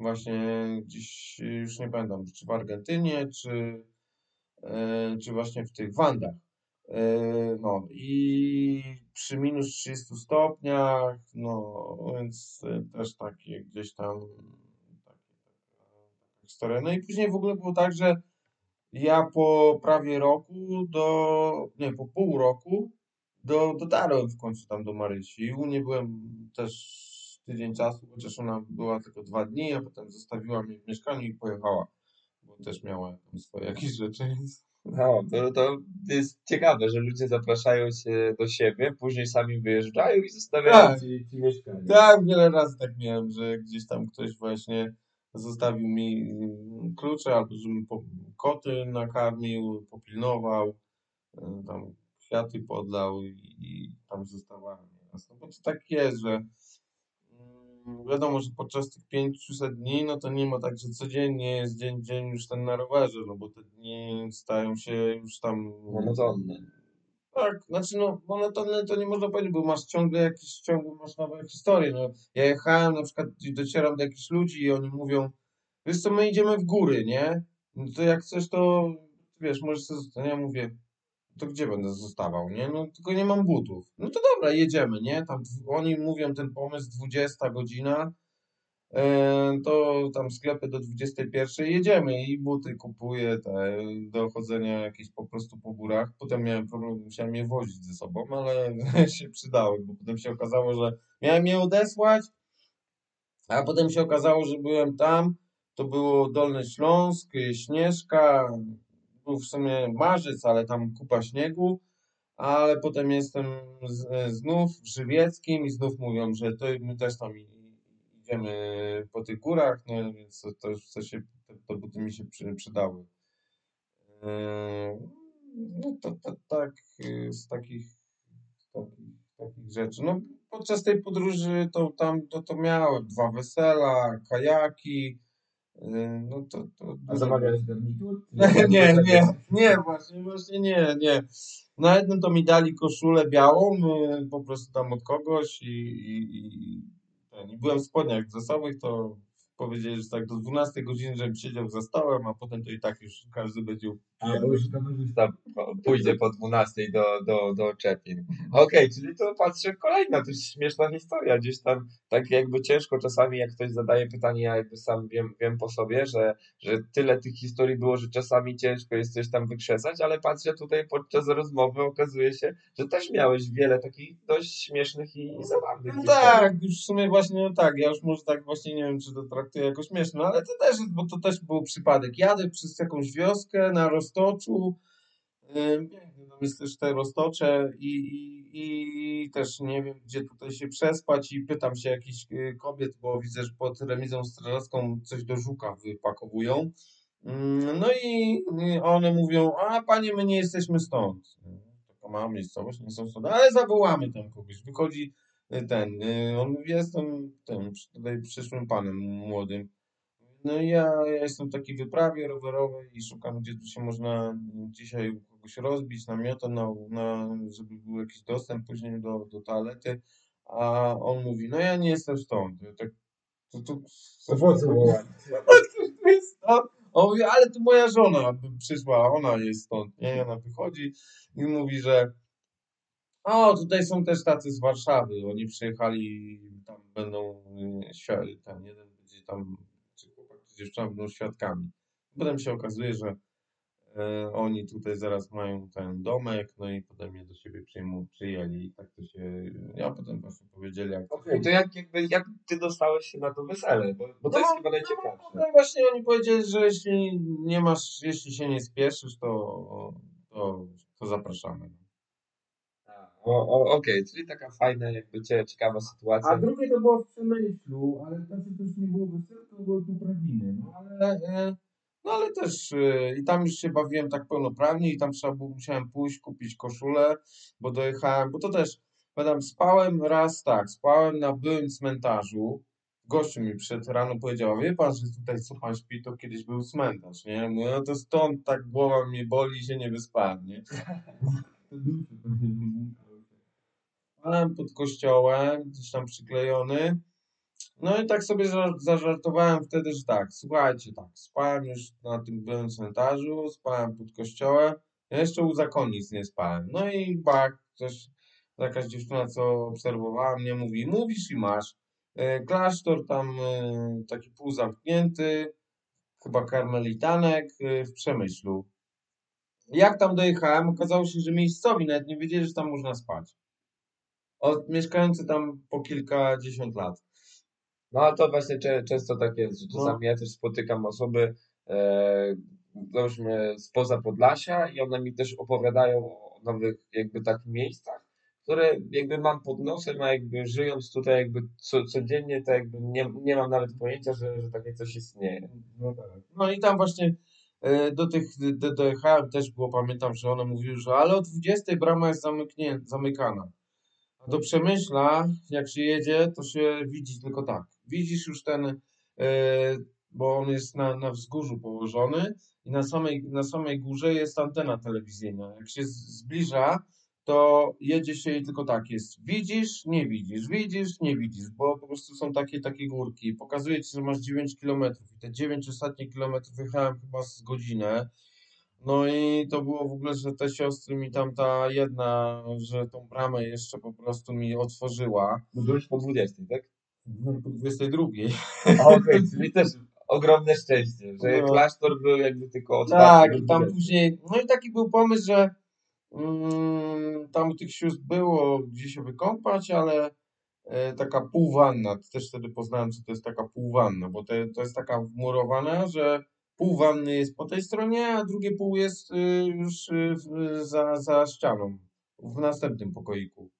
właśnie gdzieś, e, już nie pamiętam, czy w Argentynie, czy, czy właśnie w tych Wandach. No i przy minus 30 stopniach, no więc też takie gdzieś tam historia. No i później w ogóle było tak, że ja po prawie roku do, nie, po pół roku do, dotarłem w końcu tam do Marysi. U niej byłem też tydzień czasu, chociaż ona była tylko dwa dni, a potem zostawiła mnie w mieszkaniu i pojechała, bo też miała tam swoje jakieś rzeczy. No, to, to jest ciekawe, że ludzie zapraszają się do siebie, później sami wyjeżdżają i zostawiają Tak. ci, ci mieszkanie. Tak, wiele razy tak miałem, że gdzieś tam ktoś właśnie zostawił mi mm, klucze, albo żebym koty nakarmił, popilnował, y, tam kwiaty podlał i, i tam zostawałem. No bo to tak jest, że mm, wiadomo, że podczas tych 500 dni, no to nie ma tak, że codziennie jest dzień, dzień już ten na rowerze, no bo te dni stają się już tam Monotonne. Tak, znaczy no monotonne to nie można powiedzieć, bo masz ciągle jakieś, ciągle masz nowe historie. No, ja jechałem na przykład i docieram do jakichś ludzi i oni mówią, wiesz co, my idziemy w góry, nie? No to jak chcesz, to wiesz, możesz sobie zostać. Ja mówię, to gdzie będę zostawał, nie? No tylko nie mam butów. No to dobra, jedziemy, nie? Tam oni mówią ten pomysł 20 godzina, to tam sklepy do 21 jedziemy i buty kupuję te, do chodzenia jakieś po prostu po górach. Potem miałem problem, musiałem je wozić ze sobą, ale się przydały, bo potem się okazało, że miałem je odesłać, a potem się okazało, że byłem tam, to było Dolny Śląsk, Śnieżka, był w sumie marzec, ale tam kupa śniegu, ale potem jestem z, znów w Żywieckim i znów mówią, że to my też tam idziemy po tych górach, no więc to, to już to się, te, te buty mi się przy, przydały. Yy, No to, to tak yy, z takich, takich, takich rzeczy. No podczas tej podróży to tam to, to miałem dwa wesela, kajaki, yy, no to, to A zamawiałeś garnitur? nie, nie, nie, właśnie, właśnie nie, nie. Na jednym to mi dali koszulę białą, po prostu tam od kogoś i, i, i, ten, i byłem w spodniach dresowych, to powiedzieli, że tak do 12 godziny, żebym siedział za stołem, a potem to i tak już każdy będzie A, bo już kamerzysta pójdzie po 12 do, do, do Czepin. Okej, czyli to patrzę, kolejna to śmieszna historia. Gdzieś tam tak jakby ciężko czasami, jak ktoś zadaje pytanie, ja jakby sam wiem, wiem po sobie, że, że tyle tych historii było, że czasami ciężko jest coś tam wykrzesać, ale patrzę tutaj podczas rozmowy, okazuje się, że też miałeś wiele takich dość śmiesznych i, i zabawnych No tak, już w sumie właśnie no tak, ja już może tak właśnie nie wiem, czy to traktuję jako śmieszne, ale to też, bo to też był przypadek. Jadę przez jakąś wioskę na Roztoczu, tam jest też te Roztocze i, i, i też nie wiem, gdzie tutaj się przespać i pytam się jakichś yy, kobiet, bo widzę, że pod remizą strażacką coś do żuka wypakowują. Mm, No i one mówią, a panie, my nie jesteśmy stąd. Taka mała miejscowość, nie są stąd, ale zawołamy tam kogoś. Wychodzi y, ten, on mówi, jestem tym, tutaj przyszłym panem młodym. No i ja, ja jestem w takiej wyprawie rowerowej i szukam, gdzie tu się można dzisiaj u kogoś rozbić, namiotem, na, na, żeby był jakiś dostęp później do, do toalety. A on mówi, no ja nie jestem stąd. Ja tak, to, to, To to jest to. On mówi, ale to moja żona przyszła, ona jest stąd, nie? Ona wychodzi i mówi, że o, tutaj są też tacy z Warszawy, oni przyjechali, tam będą y, ten jeden będzie tam, dziewczyna będą świadkami. Potem się okazuje, że e, oni tutaj zaraz mają ten domek, no i potem mnie do siebie przyjmą, przyjęli i tak to się, ja potem właśnie powiedzieli, jak Okej, to jak, jakby, jak ty dostałeś się na to wesele? Bo, bo to No, jest chyba najciekawsze. No właśnie oni powiedzieli, że jeśli nie masz, jeśli się nie spieszysz, to, to, to zapraszamy. Okej, czyli taka fajna, jakby cie, ciekawa sytuacja. A drugie to było w Przemyślu, ale znaczy to już nie było wesel, to były poprawiny. No ale e, no ale też e, i tam już się bawiłem tak pełnoprawnie i tam trzeba było, musiałem pójść, kupić koszulę, bo dojechałem, bo to też, pamiętam, spałem raz tak, spałem na byłym cmentarzu, gościu mi przed rano powiedział, wie pan, że tutaj co pan śpi, to kiedyś był cmentarz, nie? Mówię, no to stąd tak głowa mnie boli i się nie wyspałem, nie? Spałem pod kościołem, gdzieś tam przyklejony. No i tak sobie za- zażartowałem wtedy, że tak, słuchajcie, tak, spałem już na tym byłym cmentarzu, spałem pod kościołem, ja jeszcze u zakonnic nie spałem. No i bak, coś, jakaś dziewczyna, co obserwowała mnie, mówi, mówisz i masz. E, Klasztor tam e, taki półzamknięty, chyba karmelitanek e, w Przemyślu. Jak tam dojechałem, okazało się, że miejscowi nawet nie wiedzieli, że tam można spać. Od mieszkający tam po kilkadziesiąt lat. No ale to właśnie często tak jest, że No. czasami ja też spotykam osoby, e, załóżmy spoza Podlasia i one mi też opowiadają o nowych jakby takich miejscach, które jakby mam pod nosem, a jakby żyjąc tutaj jakby co, codziennie, to jakby nie, nie mam nawet pojęcia, że, że takie coś istnieje. No tak. No i tam właśnie e, do tych dojechałem też było, pamiętam, że one mówiły, że ale o 20 brama jest zamyknię, zamykana. Do Przemyśla, jak się jedzie, to się widzi tylko tak. Widzisz już ten, e, bo on jest na, na wzgórzu położony i na samej, na samej górze jest antena telewizyjna. Jak się zbliża, to jedzie się i tylko tak jest. Widzisz, nie widzisz, widzisz, nie widzisz, bo po prostu są takie takie górki. Pokazuje ci, że masz 9 km i te 9 ostatnich kilometrów jechałem chyba z godzinę. No i to było w ogóle, że te siostry mi tam ta jedna, że tą bramę jeszcze po prostu mi otworzyła. Bo byłeś po 20, tak? Po 22. Okej, czyli też ogromne szczęście, że No. klasztor był jakby tylko otwarty. Tak, i tam 20. później, no i taki był pomysł, że mm, tam u tych sióstr było gdzie się wykąpać, ale e, taka półwanna, też wtedy poznałem, co to jest taka półwanna, bo to, to jest taka wmurowana, że pół wanny jest po tej stronie, a drugie pół jest y, już y, za, za ścianą, w następnym pokoiku.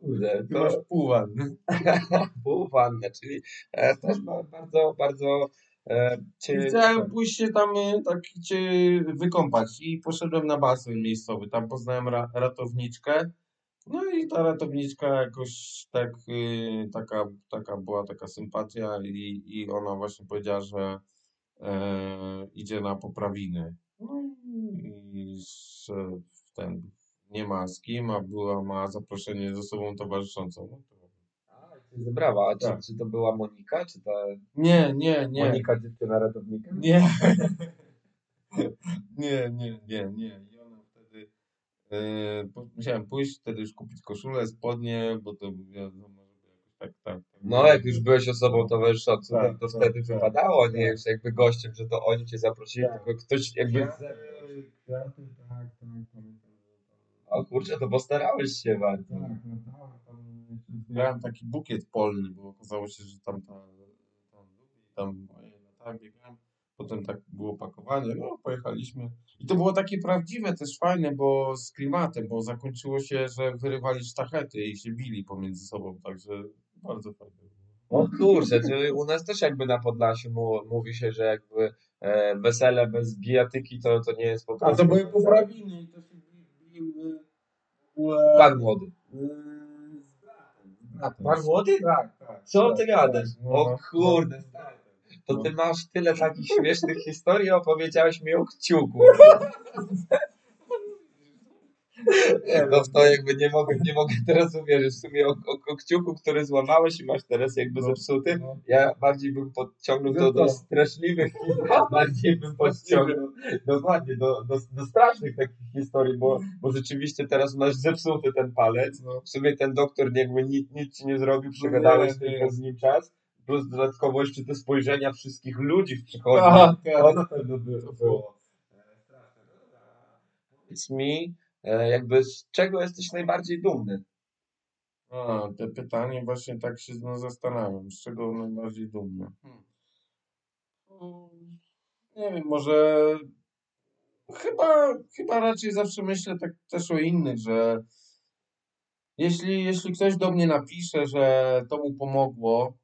Kurde, Ty masz to pół wanny. pół wanny, czyli e, też ba- bardzo, bardzo e, cię... Chciałem pójść się tam y, tak cię wykąpać i poszedłem na basen miejscowy. Tam poznałem ra ratowniczkę. No i ta ratowniczka jakoś tak, y, taka, taka była taka sympatia i, i ona właśnie powiedziała, że e, idzie na poprawiny. No i że ten nie ma z kim, a była, ma zaproszenie ze sobą towarzyszącą. No to... A, cię zebrała, a czy, Tak. czy to była Monika, czy ta Nie, nie, nie. Monika dziewczyna ratownika? Nie. nie, nie, nie, nie. I ona wtedy e, musiałem pójść, wtedy już kupić koszulę, spodnie, bo to wiadomo, tak, tak. tak No, jak już byłeś osobą towarzyszącą, Tak, to, to tak, wtedy tak, wypadało, nie tak. już jakby gościem, że to oni cię zaprosili, Tak. tylko ktoś jakby... Tak, tak, O kurczę, to postarałeś się bardzo. tak, jeszcze zbierałem taki bukiet polny, bo okazało się, że tam ta, tam lubi, tam, latałem, biegałem, potem tak było pakowanie, no, pojechaliśmy. I to było takie prawdziwe, też fajne, bo z klimatem, bo zakończyło się, że wyrywali sztachety i się bili pomiędzy sobą, także bardzo było. O kurczę, czyli u nas też jakby na Podlasiu mu, mówi się, że jakby e, wesele bez bijatyki to, to nie jest po A prostu... to były poprawiny i to się biły Pan młody. bratem. Pan młody? Tak, tak. Co ty tak. gadasz? No, O no. kurde. To ty masz tyle takich śmiesznych historii, opowiedziałeś mi o kciuku. No w to jakby nie mogę, nie mogę teraz uwierzyć. W sumie o, o, o kciuku, który złamałeś i masz teraz jakby No, zepsuty. no. Ja bardziej bym podciągnął to No do straszliwych historii, bardziej bym podciągnął dokładnie do, do, do strasznych takich historii, bo, bo rzeczywiście teraz masz zepsuty ten palec. No. W sumie ten doktor jakby nic, nic ci nie zrobił, przegadałeś tylko z nim czas. Plus dodatkowo jeszcze te spojrzenia wszystkich ludzi w przychodni. Tak, tak. To na pewno było. e. Powiedz mi, jakby z czego jesteś najbardziej dumny? A, te pytanie właśnie tak się no, zastanawiam, z czego najbardziej dumny. Hmm. Mm, Nie wiem, może chyba, chyba raczej zawsze myślę tak też o innych, że jeśli, jeśli ktoś do mnie napisze, że to mu pomogło,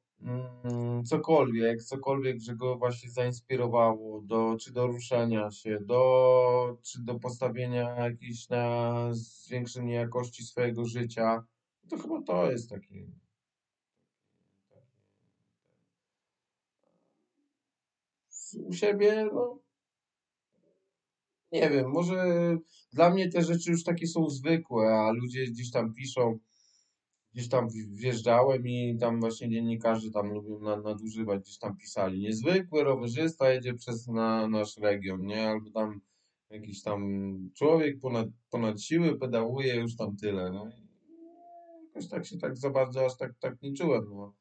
cokolwiek, cokolwiek, że go właśnie zainspirowało do, czy do ruszenia się, do, czy do postawienia jakiejś na zwiększenie jakości swojego życia, to chyba to jest taki. U siebie, no. Nie wiem, może dla mnie te rzeczy już takie są zwykłe, a ludzie gdzieś tam piszą, gdzieś tam wjeżdżałem i tam właśnie dziennikarze tam lubią na- nadużywać, gdzieś tam pisali. Niezwykły rowerzysta jedzie przez na, nasz region, nie? Albo tam jakiś tam człowiek ponad, ponad siły pedałuje, już tam tyle, no. I jakoś tak się tak za bardzo aż tak, tak nie czułem, no.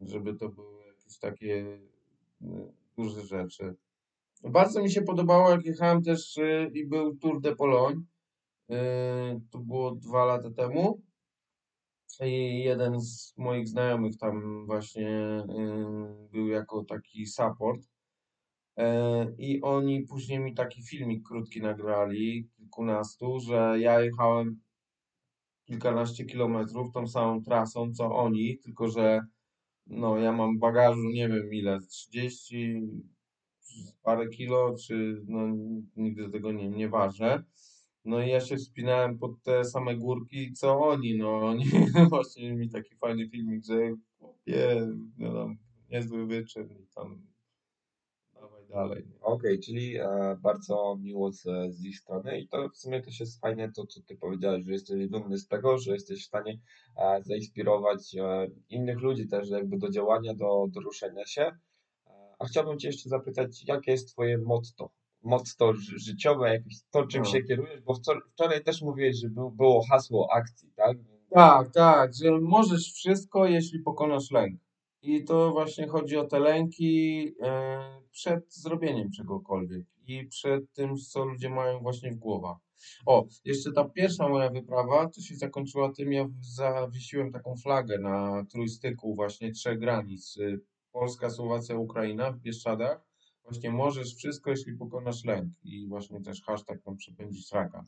Żeby to były jakieś takie y, duże rzeczy. Bardzo mi się podobało, jak jechałem też y, i był Tour de Pologne. Y, to było dwa lata temu. I jeden z moich znajomych tam właśnie y, był jako taki support. E, I oni później mi taki filmik krótki nagrali, kilkunastu, że ja jechałem kilkanaście kilometrów tą samą trasą, co oni, tylko że no ja mam bagażu nie wiem ile, 30 parę kilo, czy no nigdy tego nie, nie ważę. No i ja się wspinałem pod te same górki, co oni, no oni właśnie mi taki fajny filmik, że chłopie, no tam niezły wyczyn i tam dawaj dalej. Okej, czyli e, bardzo miło z, z ich strony i to w sumie też jest fajne to, co ty powiedziałeś, że jesteś dumny z tego, że jesteś w stanie e, zainspirować e, innych ludzi też jakby do działania, do, do ruszenia się. E, A chciałbym cię jeszcze zapytać, jakie jest twoje motto? Ży- życiowe, jakieś to, czym No. się kierujesz, bo wczor- wczoraj też mówiłeś, że był, było hasło akcji, tak? Tak, tak, że możesz wszystko, jeśli pokonasz lęk. I to właśnie chodzi o te lęki e, przed zrobieniem czegokolwiek i przed tym, co ludzie mają właśnie w głowach. O, jeszcze ta pierwsza moja wyprawa, to się zakończyła tym, ja zawiesiłem taką flagę na trójstyku właśnie trzech granic. y, Polska, Słowacja, Ukraina w Bieszczadach. Właśnie możesz wszystko, jeśli pokonasz lęk. I właśnie też hashtag tam przepędzić raka.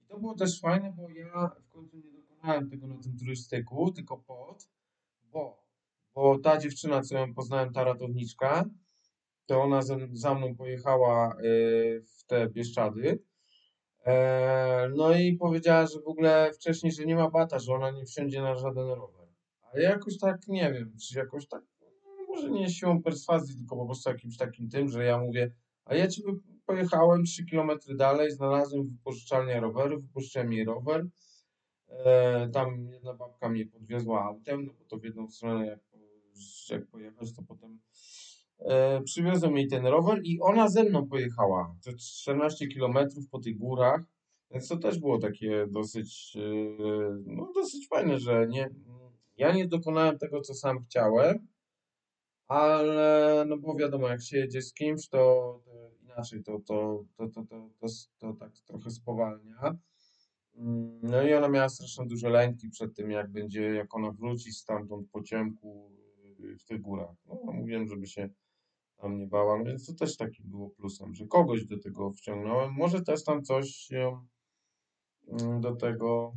I to było też fajne, bo ja w końcu nie dokonałem tego na tym turystyku, tylko pod, bo, bo ta dziewczyna, co ją poznałem, ta ratowniczka, to ona za mną pojechała y, w te Bieszczady. E, no i powiedziała, że w ogóle wcześniej, że nie ma bata, że ona nie wsiądzie na żaden rower. Ale jakoś tak, nie wiem, czy jakoś tak, może nie siłą perswazji, tylko po prostu jakimś takim tym, że ja mówię, a ja ci wy- pojechałem 3 km dalej, znalazłem wypożyczalnię roweru, wypożyczyłem jej rower. E, tam jedna babka mnie podwiozła autem, no bo to w jedną stronę jak, jak pojechać, to potem e, przywiozłem jej ten rower i ona ze mną pojechała. To 14 km po tych górach, więc to też było takie dosyć, e, no dosyć fajne, że nie, ja nie dokonałem tego, co sam chciałem, ale no bo wiadomo, jak się jedzie z kimś, to, inaczej to, to, to, to, to, to, to tak trochę spowalnia. Mm, No i ona miała strasznie duże lęki przed tym, jak będzie, jak ona wróci stamtąd po ciemku y, w tych górach. No, mówiłem, żeby się tam nie bała, no więc to też taki było plusem, że kogoś do tego wciągnąłem. Może też tam coś mm, do tego.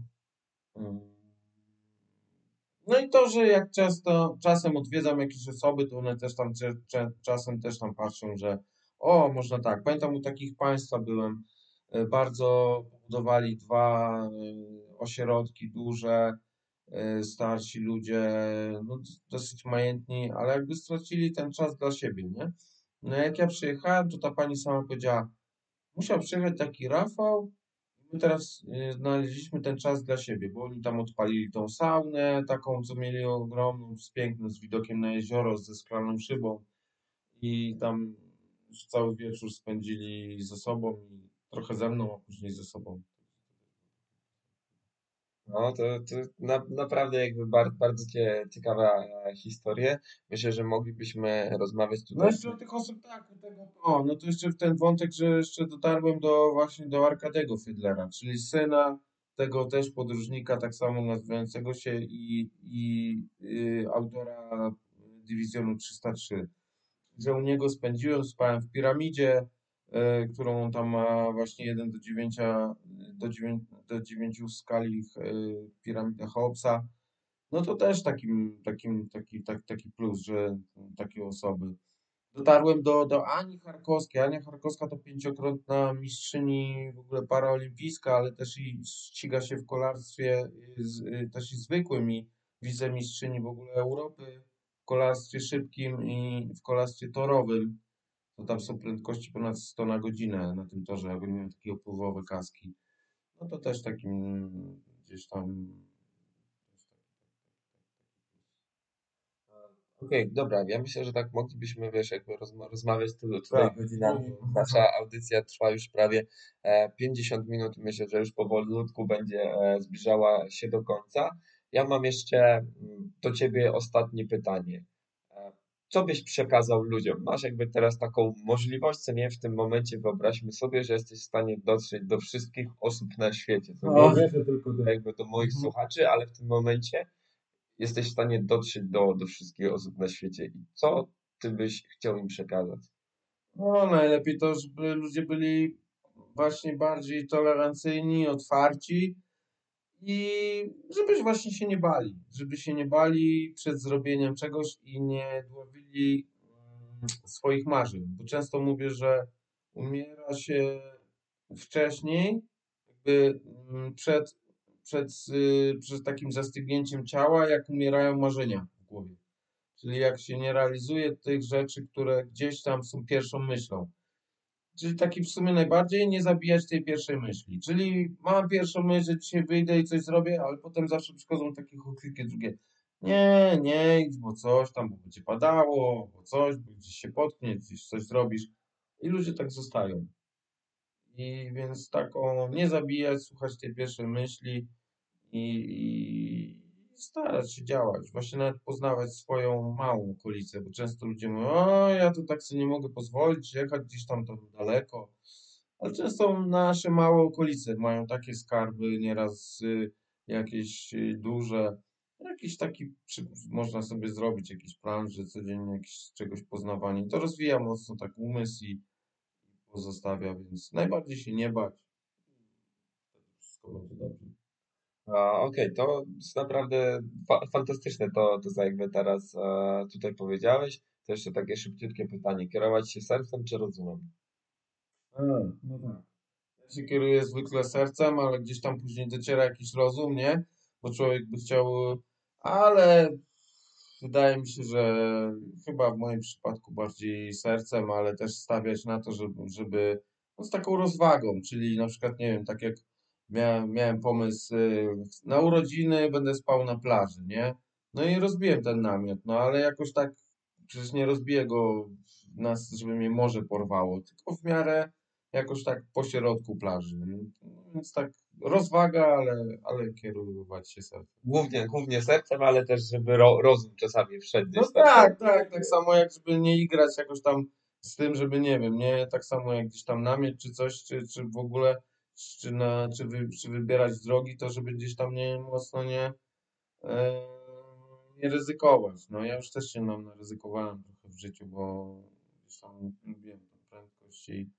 No i to, że jak często czasem odwiedzam jakieś osoby, to one też tam czasem też tam patrzą, że o, można tak. Pamiętam u takich państwa byłem, e, bardzo pobudowali dwa e, ośrodki duże, e, starsi ludzie, no, dosyć majętni, ale jakby stracili ten czas dla siebie, nie? No jak ja przyjechałem, to ta pani sama powiedziała, musiał przyjechać taki Rafał, My teraz y, znaleźliśmy ten czas dla siebie, bo oni tam odpalili tą saunę, taką, co mieli ogromną, z pięknym, z widokiem na jezioro, ze szklaną szybą i tam cały wieczór spędzili ze sobą i trochę ze mną, a później ze sobą. No, to, to na, naprawdę jakby bar, bardzo cie, ciekawa e, historia. Myślę, że moglibyśmy rozmawiać No tutaj. jeszcze o tych osób, tak, tego, o, no to jeszcze w ten wątek, że jeszcze dotarłem do właśnie do Arkadego Fidlera, czyli syna tego też podróżnika, tak samo nazywającego się i, i y, autora Dywizjonu 303. Że u niego spędziłem, spałem w piramidzie, którą on tam ma właśnie 1 do 9, do 9, do 9 w skali e, piramidę Cheopsa. No to też takim, takim, taki, tak, taki plus, że takie osoby. Dotarłem do, do Ani Charkowskiej. Ania Charkowska to pięciokrotna mistrzyni w ogóle paraolimpijska, ale też i ściga się w kolarstwie z, też i zwykłym i wicemistrzyni w ogóle Europy w kolarstwie szybkim i w kolarstwie torowym. To tam są prędkości ponad 100 na godzinę na tym torze, jakby miałem takie opływowe kaski. No to też takim gdzieś tam Okej, dobra, ja myślę, że tak moglibyśmy, wiesz, jakby rozma rozmawiać tu, tutaj Tak. godzinami. Nasza audycja trwa już prawie e, 50 minut. Myślę, że już powolutku będzie e, zbliżała się do końca. Ja mam jeszcze mm, do ciebie ostatnie pytanie. Co byś przekazał ludziom? Masz jakby teraz taką możliwość, co nie w tym momencie wyobraźmy sobie, że jesteś w stanie dotrzeć do wszystkich osób na świecie. To O. nie Wierzę tylko do... jakby do moich Mhm. słuchaczy, ale w tym momencie jesteś w stanie dotrzeć do, do wszystkich osób na świecie. I co ty byś chciał im przekazać? No, najlepiej to, żeby ludzie byli właśnie bardziej tolerancyjni, otwarci i żeby właśnie się nie bali. Żeby się nie bali przed zrobieniem czegoś i nie dławili mm, swoich marzeń. Bo często mówię, że umiera się wcześniej, jakby mm, przed, przed, y, przed takim zastygnięciem ciała, jak umierają marzenia w głowie. Czyli jak się nie realizuje tych rzeczy, które gdzieś tam są pierwszą myślą. Czyli taki w sumie najbardziej nie zabijać tej pierwszej myśli. Czyli mam pierwszą myśl, że dzisiaj wyjdę i coś zrobię, ale potem zawsze przychodzą takie chłopkie drugie. Nie, nie idź, bo coś tam, bo będzie padało, bo coś, bo gdzieś się potknie, gdzieś coś zrobisz. I ludzie tak zostają. I więc tak o nie zabijać, słuchać tej pierwszej myśli i, i starać się działać. Właśnie nawet poznawać swoją małą okolicę, bo często ludzie mówią, o ja tu tak sobie nie mogę pozwolić jechać gdzieś tam, tam daleko. Ale często nasze małe okolice mają takie skarby, nieraz y, jakieś y, duże. Jakiś taki, przy, można sobie zrobić jakiś plan, że codziennie jakieś czegoś poznawanie. To rozwija mocno tak umysł i, pozostawia, więc najbardziej się nie bać. Wszystko będzie dobrze. Okej, to jest naprawdę fa fantastyczne to, to, co jakby teraz e, tutaj powiedziałeś. To jeszcze takie szybciutkie pytanie. Kierować się sercem czy rozumem? A, no tak. Ja się kieruję zwykle sercem, ale gdzieś tam później dociera jakiś rozum, nie? Bo człowiek by chciał, ale wydaje mi się, że chyba w moim przypadku bardziej sercem, ale też stawiać na to, żeby, żeby no z taką rozwagą, czyli na przykład, nie wiem, tak jak miałem, miałem pomysł y, na urodziny, będę spał na plaży, nie? No i rozbiłem ten namiot, no ale jakoś tak przecież nie rozbiję go nas, żeby mnie morze porwało, tylko w miarę jakoś tak po środku plaży. Więc tak rozwaga, ale, ale kierować się sercem. Głównie, głównie sercem, ale też, żeby ro rozum czasami wszedł No tam. tak, tak, tak samo jak żeby nie igrać jakoś tam z tym, żeby nie wiem, nie, tak samo jak gdzieś tam namieć czy coś, czy, czy w ogóle, czy, na, czy, wy, czy wybierać drogi, to żeby gdzieś tam nie mocno nie, e, nie ryzykować. No ja już też się nam naryzykowałem trochę w życiu, bo gdzieś tam lubiłem tę prędkość i,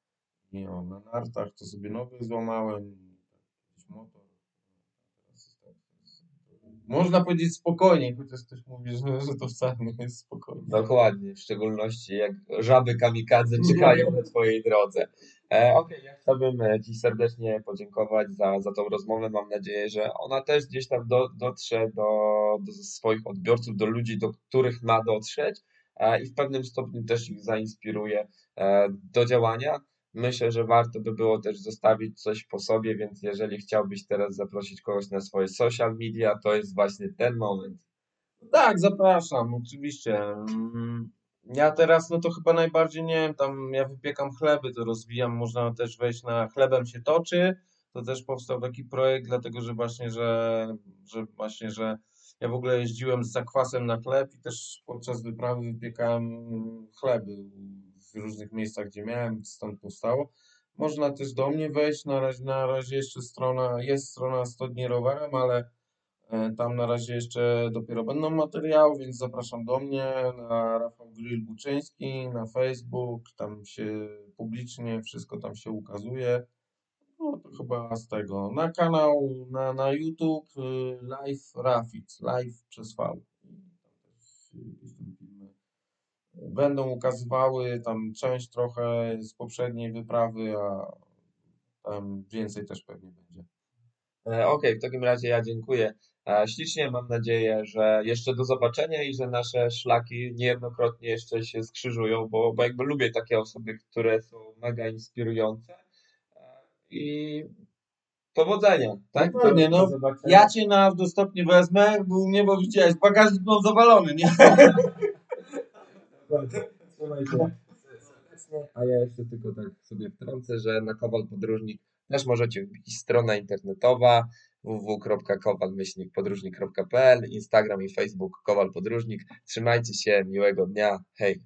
i o, na nartach to sobie nowy złamałem, tak, jakiś motor. Teraz jest tak, jest, można powiedzieć spokojniej, chociaż ktoś mówi, że, że to wcale nie jest spokojnie. Dokładnie, w szczególności jak żaby kamikadze czekają na Twojej drodze. E, Okej, ja chciałbym e, Ci serdecznie podziękować za, za tą rozmowę. Mam nadzieję, że ona też gdzieś tam do, dotrze do, do swoich odbiorców, do ludzi, do których ma dotrzeć e, i w pewnym stopniu też ich zainspiruje e, do działania. Myślę, że warto by było też zostawić coś po sobie, więc jeżeli chciałbyś teraz zaprosić kogoś na swoje social media, to jest właśnie ten moment. Tak, zapraszam, oczywiście. Mm, Ja teraz, no to chyba najbardziej, nie wiem, tam ja wypiekam chleby, to rozwijam, można też wejść na chlebem się toczy. To też powstał taki projekt, dlatego że właśnie, że, że właśnie, że ja w ogóle jeździłem z zakwasem na chleb i też podczas wyprawy wypiekałem chleby w różnych miejscach, gdzie miałem, stąd powstało. Można też do mnie wejść, na razie, na razie jeszcze strona, jest strona 100 dni rowerem, ale E, Tam na razie jeszcze dopiero będą materiały, więc zapraszam do mnie na Rafał Grill Buczyński, na Facebook, tam się publicznie wszystko tam się ukazuje. No to chyba z tego. Na kanał, na, na YouTube y, Live Rafix, live przez V. I tam też y, jakieś tam filmy będą ukazywały, tam część trochę z poprzedniej wyprawy, a tam więcej też pewnie będzie. E, Okej, w takim razie ja dziękuję e, ślicznie. Mam nadzieję, że jeszcze do zobaczenia i że nasze szlaki niejednokrotnie jeszcze się skrzyżują, bo, bo jakby lubię takie osoby, które są mega inspirujące. E, I powodzenia, tak? No pewnie, no. Ja cię na dostępnie wezmę, bo u mnie, bo widziałeś, bagażnik mam zawalony, nie? A ja jeszcze tylko tak sobie wtrącę, że na Kowal Podróżnik też możecie wbić strona internetowa www.kowal-podróżnik.pl, Instagram i Facebook Kowal Podróżnik. Trzymajcie się, miłego dnia, hej!